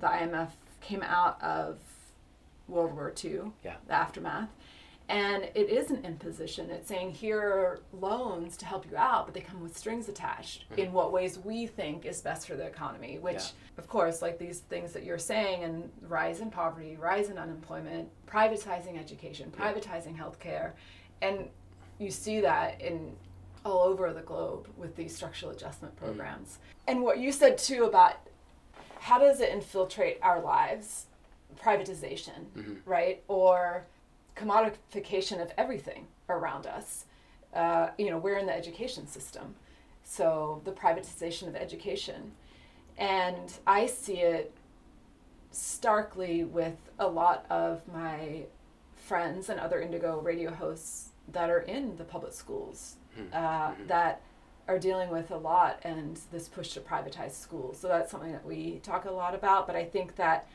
the IMF came out of World War II, Yeah. the aftermath. And it is an imposition. It's saying here are loans to help you out, but they come with strings attached mm-hmm. in what ways we think is best for the economy, which, Yeah. of course, like these things that you're saying, and rise in poverty, rise in unemployment, privatizing education, privatizing healthcare. And you see that in all over the globe with these structural adjustment mm. programs. And what you said too about how does it infiltrate our lives? Privatization, mm-hmm. right? Or commodification of everything around us. Uh, you know, we're in the education system. So the privatization of education. And I see it starkly with a lot of my friends and other Indigo radio hosts that are in the public schools uh, that are dealing with a lot and this push to privatize schools. So that's something that we talk a lot about. But I think that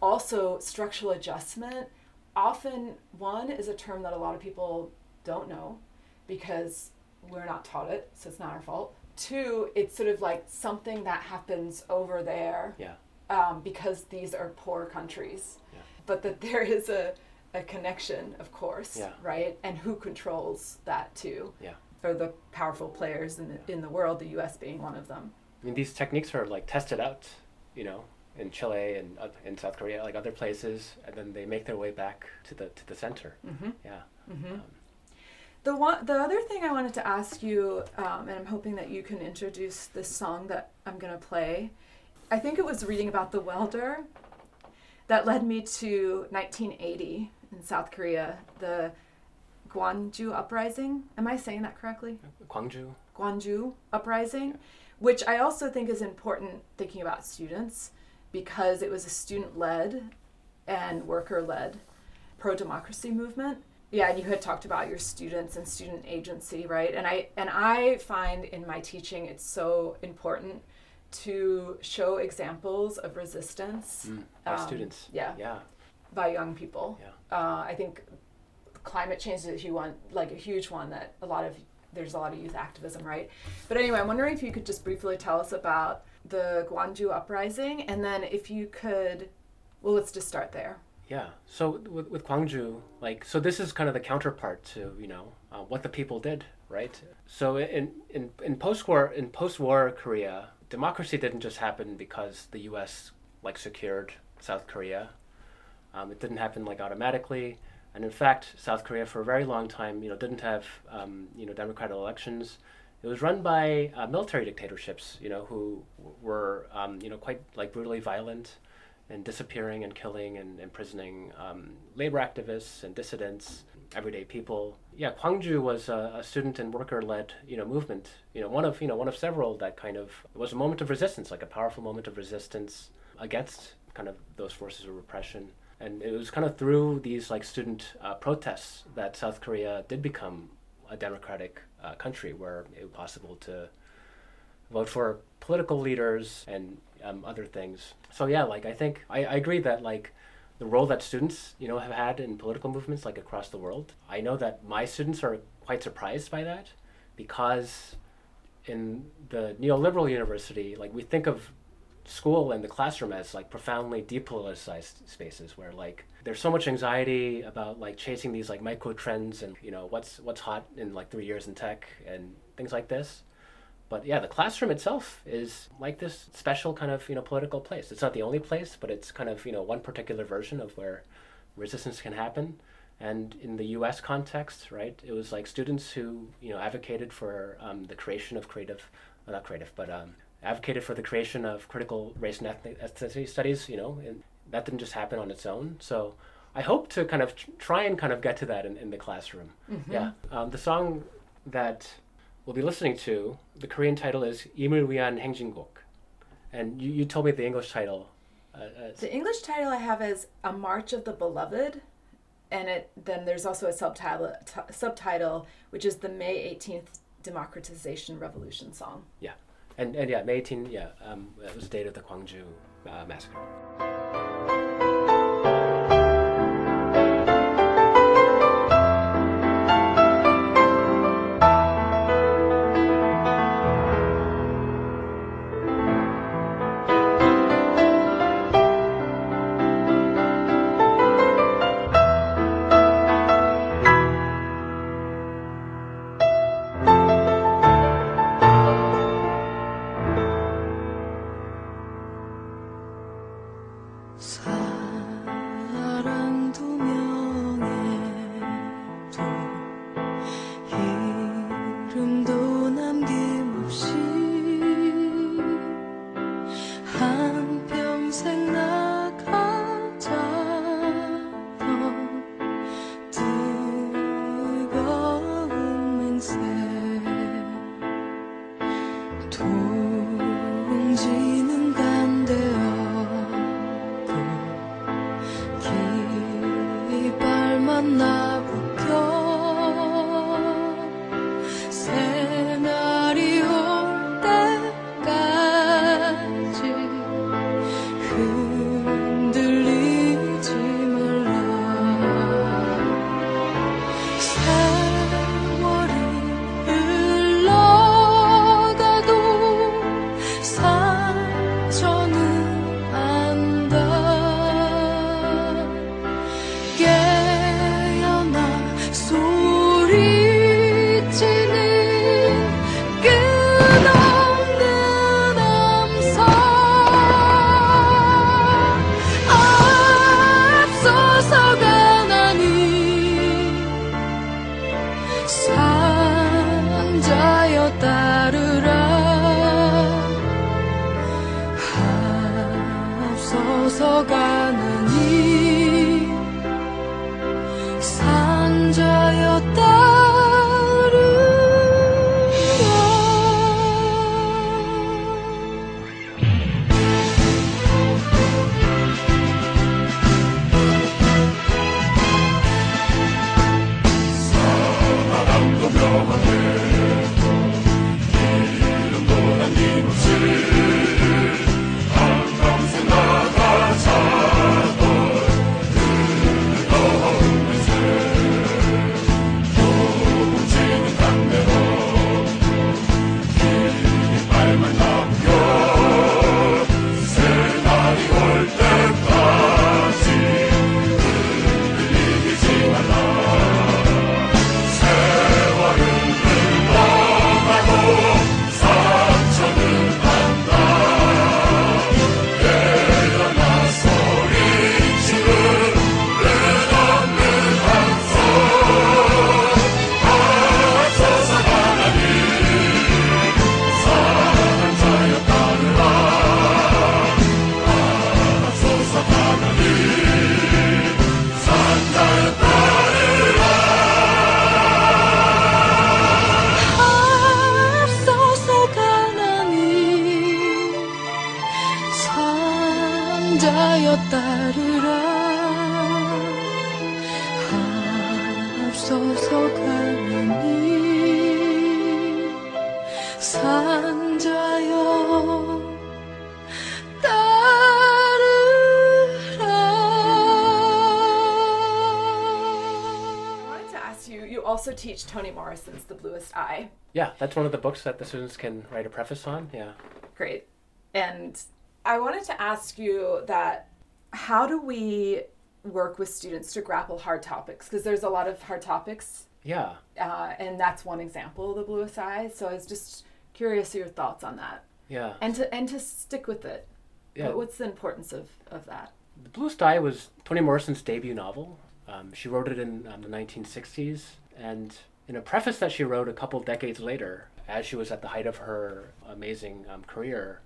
also structural adjustment often one is a term that a lot of people don't know because we're not taught it, so it's not our fault. Two, it's sort of like something that happens over there Yeah. um, because these are poor countries. Yeah. But that there is a, a connection, of course, Yeah. right? And who controls that too? Yeah. Or the powerful players in the, in the world, the U.S. being one of them. I mean, these techniques are like tested out, you know, in Chile and oth- in South Korea, like other places, and then they make their way back to the to the center. Mm-hmm. Yeah. Mm-hmm. Um, The one, the other thing I wanted to ask you, um, and I'm hoping that you can introduce this song that I'm gonna play. I think it was reading about the welder that led me to 1980 in South Korea, the Gwonju uprising. Am I saying that correctly? Gwangju. Gwonju uprising, which I also think is important thinking about students because it was a student led and worker led pro democracy movement. Yeah, and you had talked about your students and student agency, right? And I and I find in my teaching it's so important to show examples of resistance Mm, by Um, students. yeah. Yeah. by young people. Yeah. Uh, I think climate change is a huge one, like a huge one that a lot of there's a lot of youth activism, right? But anyway, I'm wondering if you could just briefly tell us about the Gwonju uprising, and then if you could, well, let's just start there. Yeah. So with, with Gwangju, like, so this is kind of the counterpart to you know uh, what the people did, right? So in in in post-war in post-war Korea, democracy didn't just happen because the U.S. like secured South Korea. Um, it didn't happen like automatically, and in fact, South Korea for a very long time, you know, didn't have um, you know democratic elections. It was run by uh, military dictatorships, you know, who were um, you know quite like brutally violent and disappearing and killing and imprisoning um, labor activists and dissidents, everyday people. Yeah, Gwangju was a, a student and worker-led, you know, movement. You know, one of you know one of several that kind of was a moment of resistance, like a powerful moment of resistance against kind of those forces of repression. And it was kind of through these like student uh, protests that South Korea did become a democratic uh, country where it was possible to vote for political leaders and um, other things. So yeah, like I think I, I agree that like the role that students you know have had in political movements like across the world. I know that my students are quite surprised by that because in the neoliberal university, like we think of school and the classroom as like profoundly depoliticized spaces where like there's so much anxiety about like chasing these like micro trends and you know what's what's hot in like three years in tech and things like this. But yeah the classroom itself is like this special kind of you know political place. It's not the only place but it's kind of you know one particular version of where resistance can happen. And in the us context right it was like students who you know advocated for um, the creation of creative not creative but um, advocated for the creation of critical race and ethnicity studies, you know, and that didn't just happen on its own. So I hope to kind of try and kind of get to that in, in the classroom. Mm-hmm. Yeah. Um, the song that we'll be listening to, the Korean title is Imul Wian And you, you told me the English title. Uh, uh, the English title I have is A March of the Beloved. And it then there's also a subtitle, t- subtitle which is the May 18th Democratization Revolution song. Yeah. And, and yeah, May 18, yeah, um, that was the date of the Gwangju uh, massacre. Imagine teach Toni Morrison's The Bluest Eye. Yeah, that's one of the books that the students can write a preface on. Yeah. Great. And I wanted to ask you that how do we work with students to grapple hard topics? Because there's a lot of hard topics, Yeah. uh, and that's one example of the bluest eye. So I was just curious your thoughts on that, Yeah. and to and to stick with it. Yeah. What- What's the importance of, of that? The Bluest Eye was Toni Morrison's debut novel. Um, she wrote it in um, the 1960s, and in a preface that she wrote a couple decades later, as she was at the height of her amazing um, career,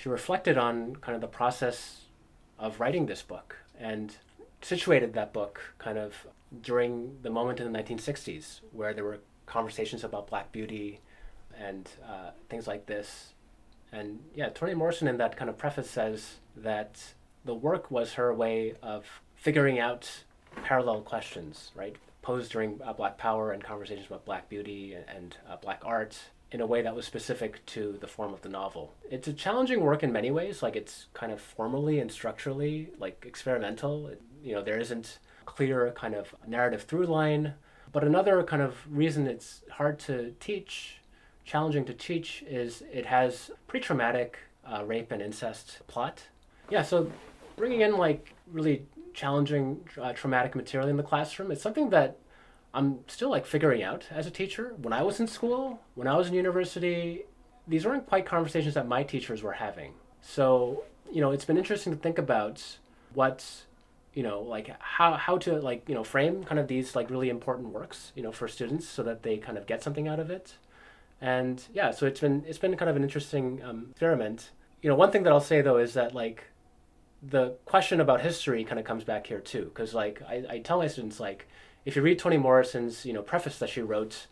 she reflected on kind of the process of writing this book and situated that book kind of during the moment in the 1960s where there were conversations about black beauty, and uh, things like this. And yeah, Toni Morrison in that kind of preface says that the work was her way of figuring out parallel questions, right? Posed during uh, Black Power and conversations about Black beauty and, and uh, Black art in a way that was specific to the form of the novel. It's a challenging work in many ways, like it's kind of formally and structurally like experimental. It, you know, there isn't clear kind of narrative through line. But another kind of reason it's hard to teach, challenging to teach, is it has pretty traumatic uh, rape and incest plot. Yeah, so bringing in like really challenging uh, traumatic material in the classroom is something that I'm still like figuring out as a teacher. When I was in school, when I was in university, these weren't quite conversations that my teachers were having. So, you know, it's been interesting to think about what, you know, like how how to like, you know, frame kind of these like really important works, you know, for students so that they kind of get something out of it. And yeah, so it's been it's been kind of an interesting um, experiment. You know, one thing that I'll say though is that like the question about history kind of comes back here too, because like I, I tell my students like if you read Toni Morrison's, you know, preface that she wrote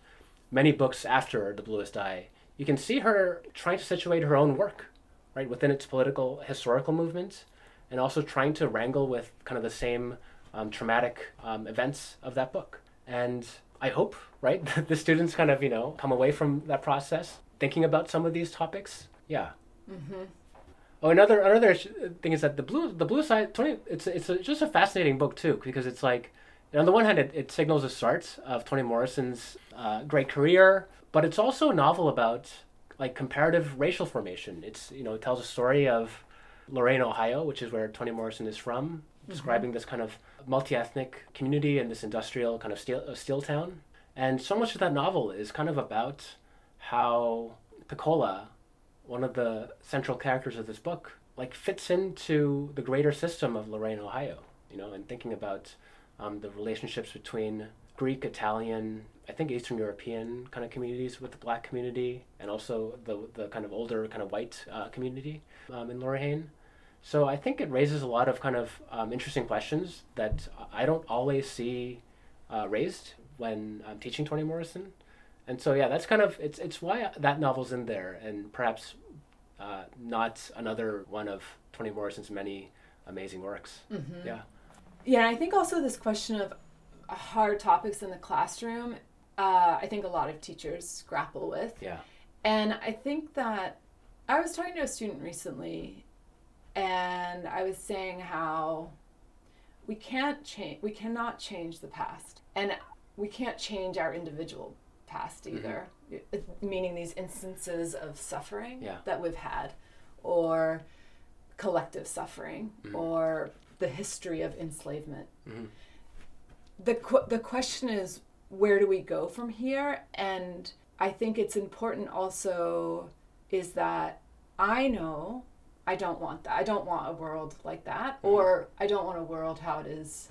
many books after The Bluest Eye, you can see her trying to situate her own work, right, within its political historical movement, and also trying to wrangle with kind of the same um, traumatic um, events of that book. And I hope, right, that the students kind of, you know, come away from that process thinking about some of these topics. Yeah. Mm-hmm. Oh, another another thing is that the blue the Bluest Eye Toni it's it's a, just a fascinating book too because it's like on the one hand, it, it signals the start of Toni Morrison's uh, great career, but it's also a novel about like comparative racial formation. It's you know it tells a story of Lorain, Ohio, which is where Toni Morrison is from, describing this kind of multi-ethnic community in this industrial kind of steel, uh, steel town. And so much of that novel is kind of about how Pecola, one of the central characters of this book, like fits into the greater system of Lorain, Ohio. You know, and thinking about um, the relationships between Greek, Italian, I think Eastern European kind of communities with the black community, and also the, the kind of older kind of white uh, community um, in Lorain. So I think it raises a lot of kind of um, interesting questions that I don't always see uh, raised when I'm teaching Toni Morrison. And so yeah, that's kind of it's it's why that novel's in there, and perhaps uh, not another one of Toni Morrison's many amazing works. Mm-hmm. Yeah. Yeah, I think also this question of hard topics in the classroom, uh, I think a lot of teachers grapple with. Yeah. And I think that I was talking to a student recently, and I was saying how we can't change, we cannot change the past, and we can't change our individual past Mm-hmm. either. Meaning these instances of suffering Yeah. that we've had, or collective suffering, Mhm. or the history of enslavement. Mhm. The qu- the question is where do we go from here? And I think it's important also is that I know I don't want that. I don't want a world like that, or I don't want a world how it is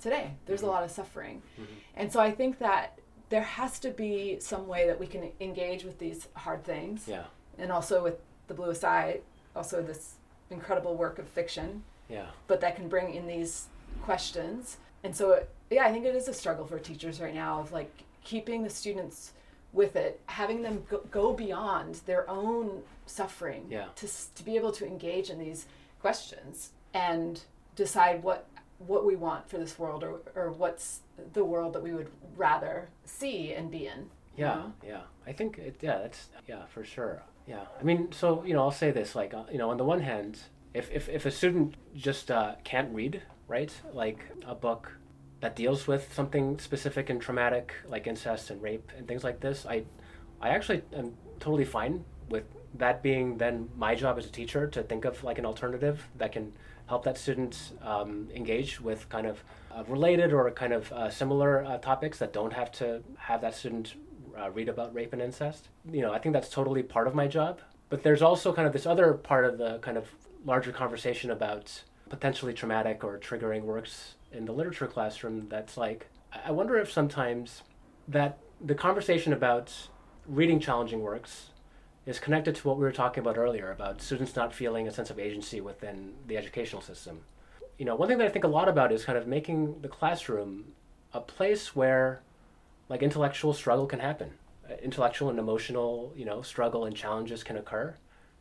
today. There's a lot of suffering. And so I think that there has to be some way that we can engage with these hard things Yeah. and also with the bluest eye also this incredible work of fiction Yeah. but that can bring in these questions and so yeah i think it is a struggle for teachers right now of like keeping the students with it having them go, go beyond their own suffering Yeah. to, to be able to engage in these questions and decide what what we want for this world or, or what's the world that we would rather see and be in Yeah, know? yeah. I think it. Yeah, that's yeah for sure. Yeah. I mean, so you know, I'll say this: like, uh, you know, on the one hand, if if if a student just uh, can't read, right, like a book that deals with something specific and traumatic, like incest and rape and things like this, I, I actually am totally fine with that being then my job as a teacher to think of like an alternative that can help that student um, engage with kind of uh, related or kind of uh, similar uh, topics that don't have to have that student uh, read about rape and incest. You know, I think that's totally part of my job. But there's also kind of this other part of the kind of larger conversation about potentially traumatic or triggering works in the literature classroom that's like, I I wonder if sometimes that the conversation about reading challenging works is connected to what we were talking about earlier about students not feeling a sense of agency within the educational system. You know, one thing that I think a lot about is kind of making the classroom a place where like intellectual struggle can happen intellectual and emotional, you know, struggle and challenges can occur,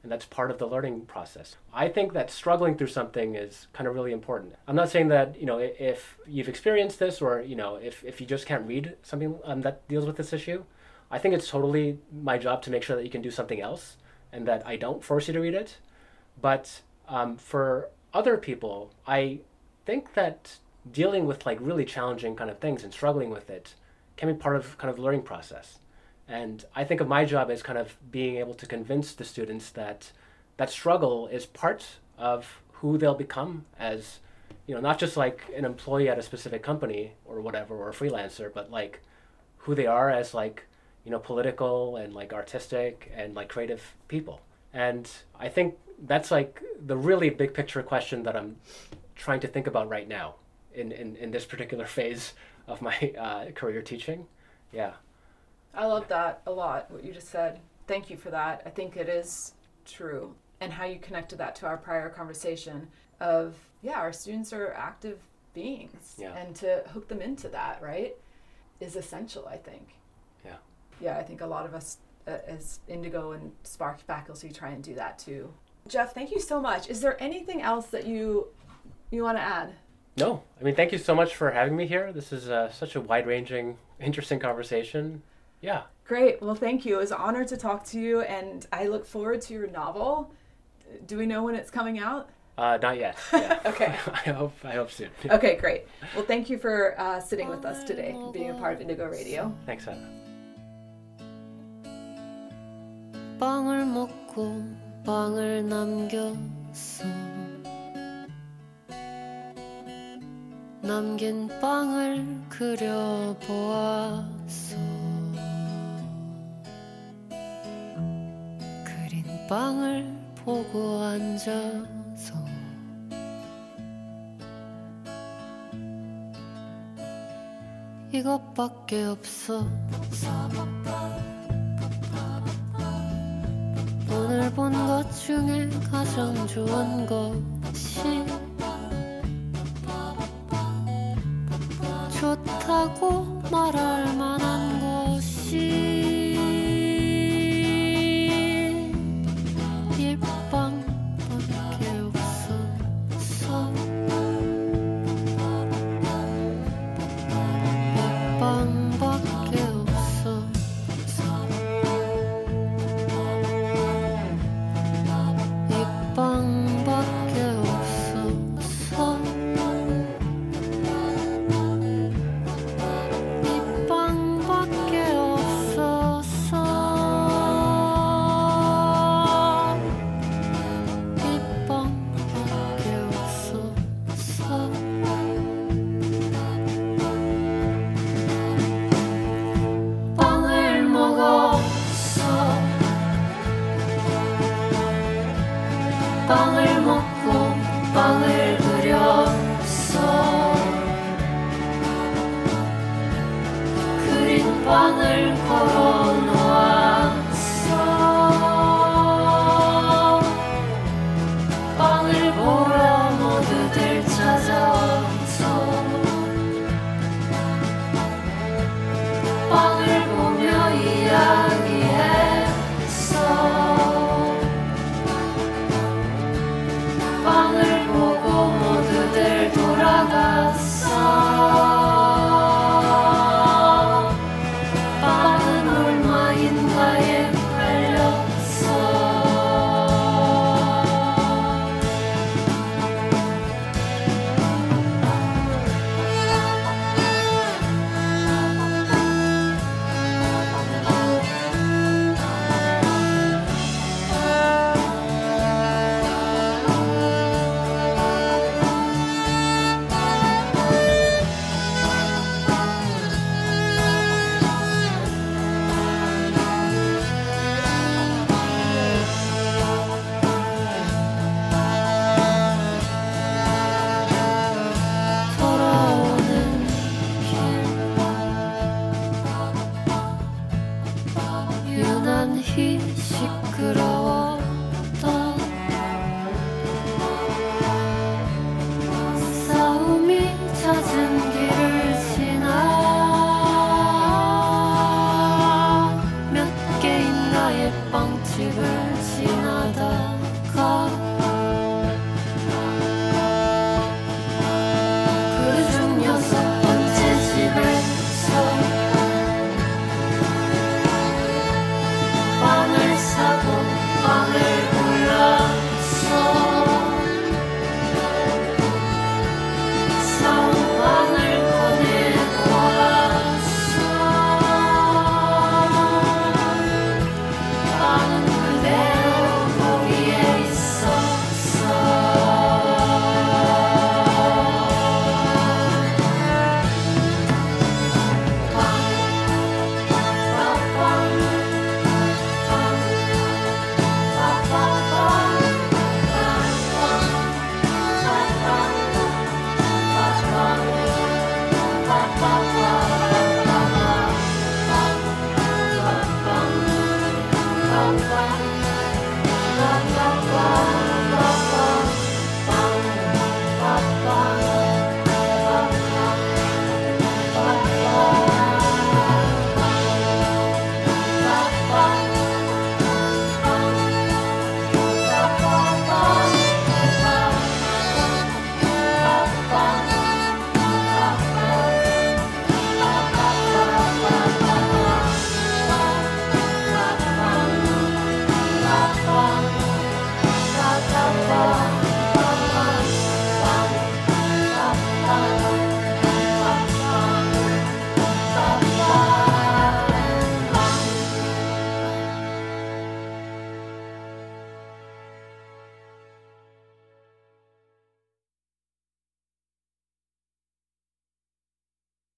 and that's part of the learning process. I think that struggling through something is kind of really important. I'm not saying that you know if you've experienced this or you know if, if you just can't read something um, that deals with this issue, I think it's totally my job to make sure that you can do something else and that I don't force you to read it. But um, for other people, I think that dealing with like really challenging kind of things and struggling with it can be part of kind of the learning process. And I think of my job as kind of being able to convince the students that that struggle is part of who they'll become as, you know, not just like an employee at a specific company or whatever or a freelancer, but like who they are as like, you know, political and like artistic and like creative people. And I think that's like the really big picture question that I'm trying to think about right now in, in, in this particular phase of my uh, career teaching. Yeah. I love that a lot, what you just said. Thank you for that. I think it is true. And how you connected that to our prior conversation of, yeah, our students are active beings. Yeah. And to hook them into that, right, is essential, I think. Yeah. Yeah, I think a lot of us uh, as Indigo and Spark faculty try and do that too. Jeff, thank you so much. Is there anything else that you you want to add? No, I mean, thank you so much for having me here. This is uh, such a wide ranging, interesting conversation. Yeah. Great. Well, thank you. It was an honor to talk to you, and I look forward to your novel. Do we know when it's coming out? Uh, not yet. Yeah. Okay. I hope. I hope soon. Okay, great. Well, thank you for uh, sitting with us today and being a part of Indigo Radio. Thanks, Anna. 빵을 먹고 빵을 남겼어. 남긴 빵을 그려보았어. 그린 빵을 보고 앉아서 이것밖에 없어 오늘 본 것 중에 가장 좋은 것이 좋다고 말할 만한 것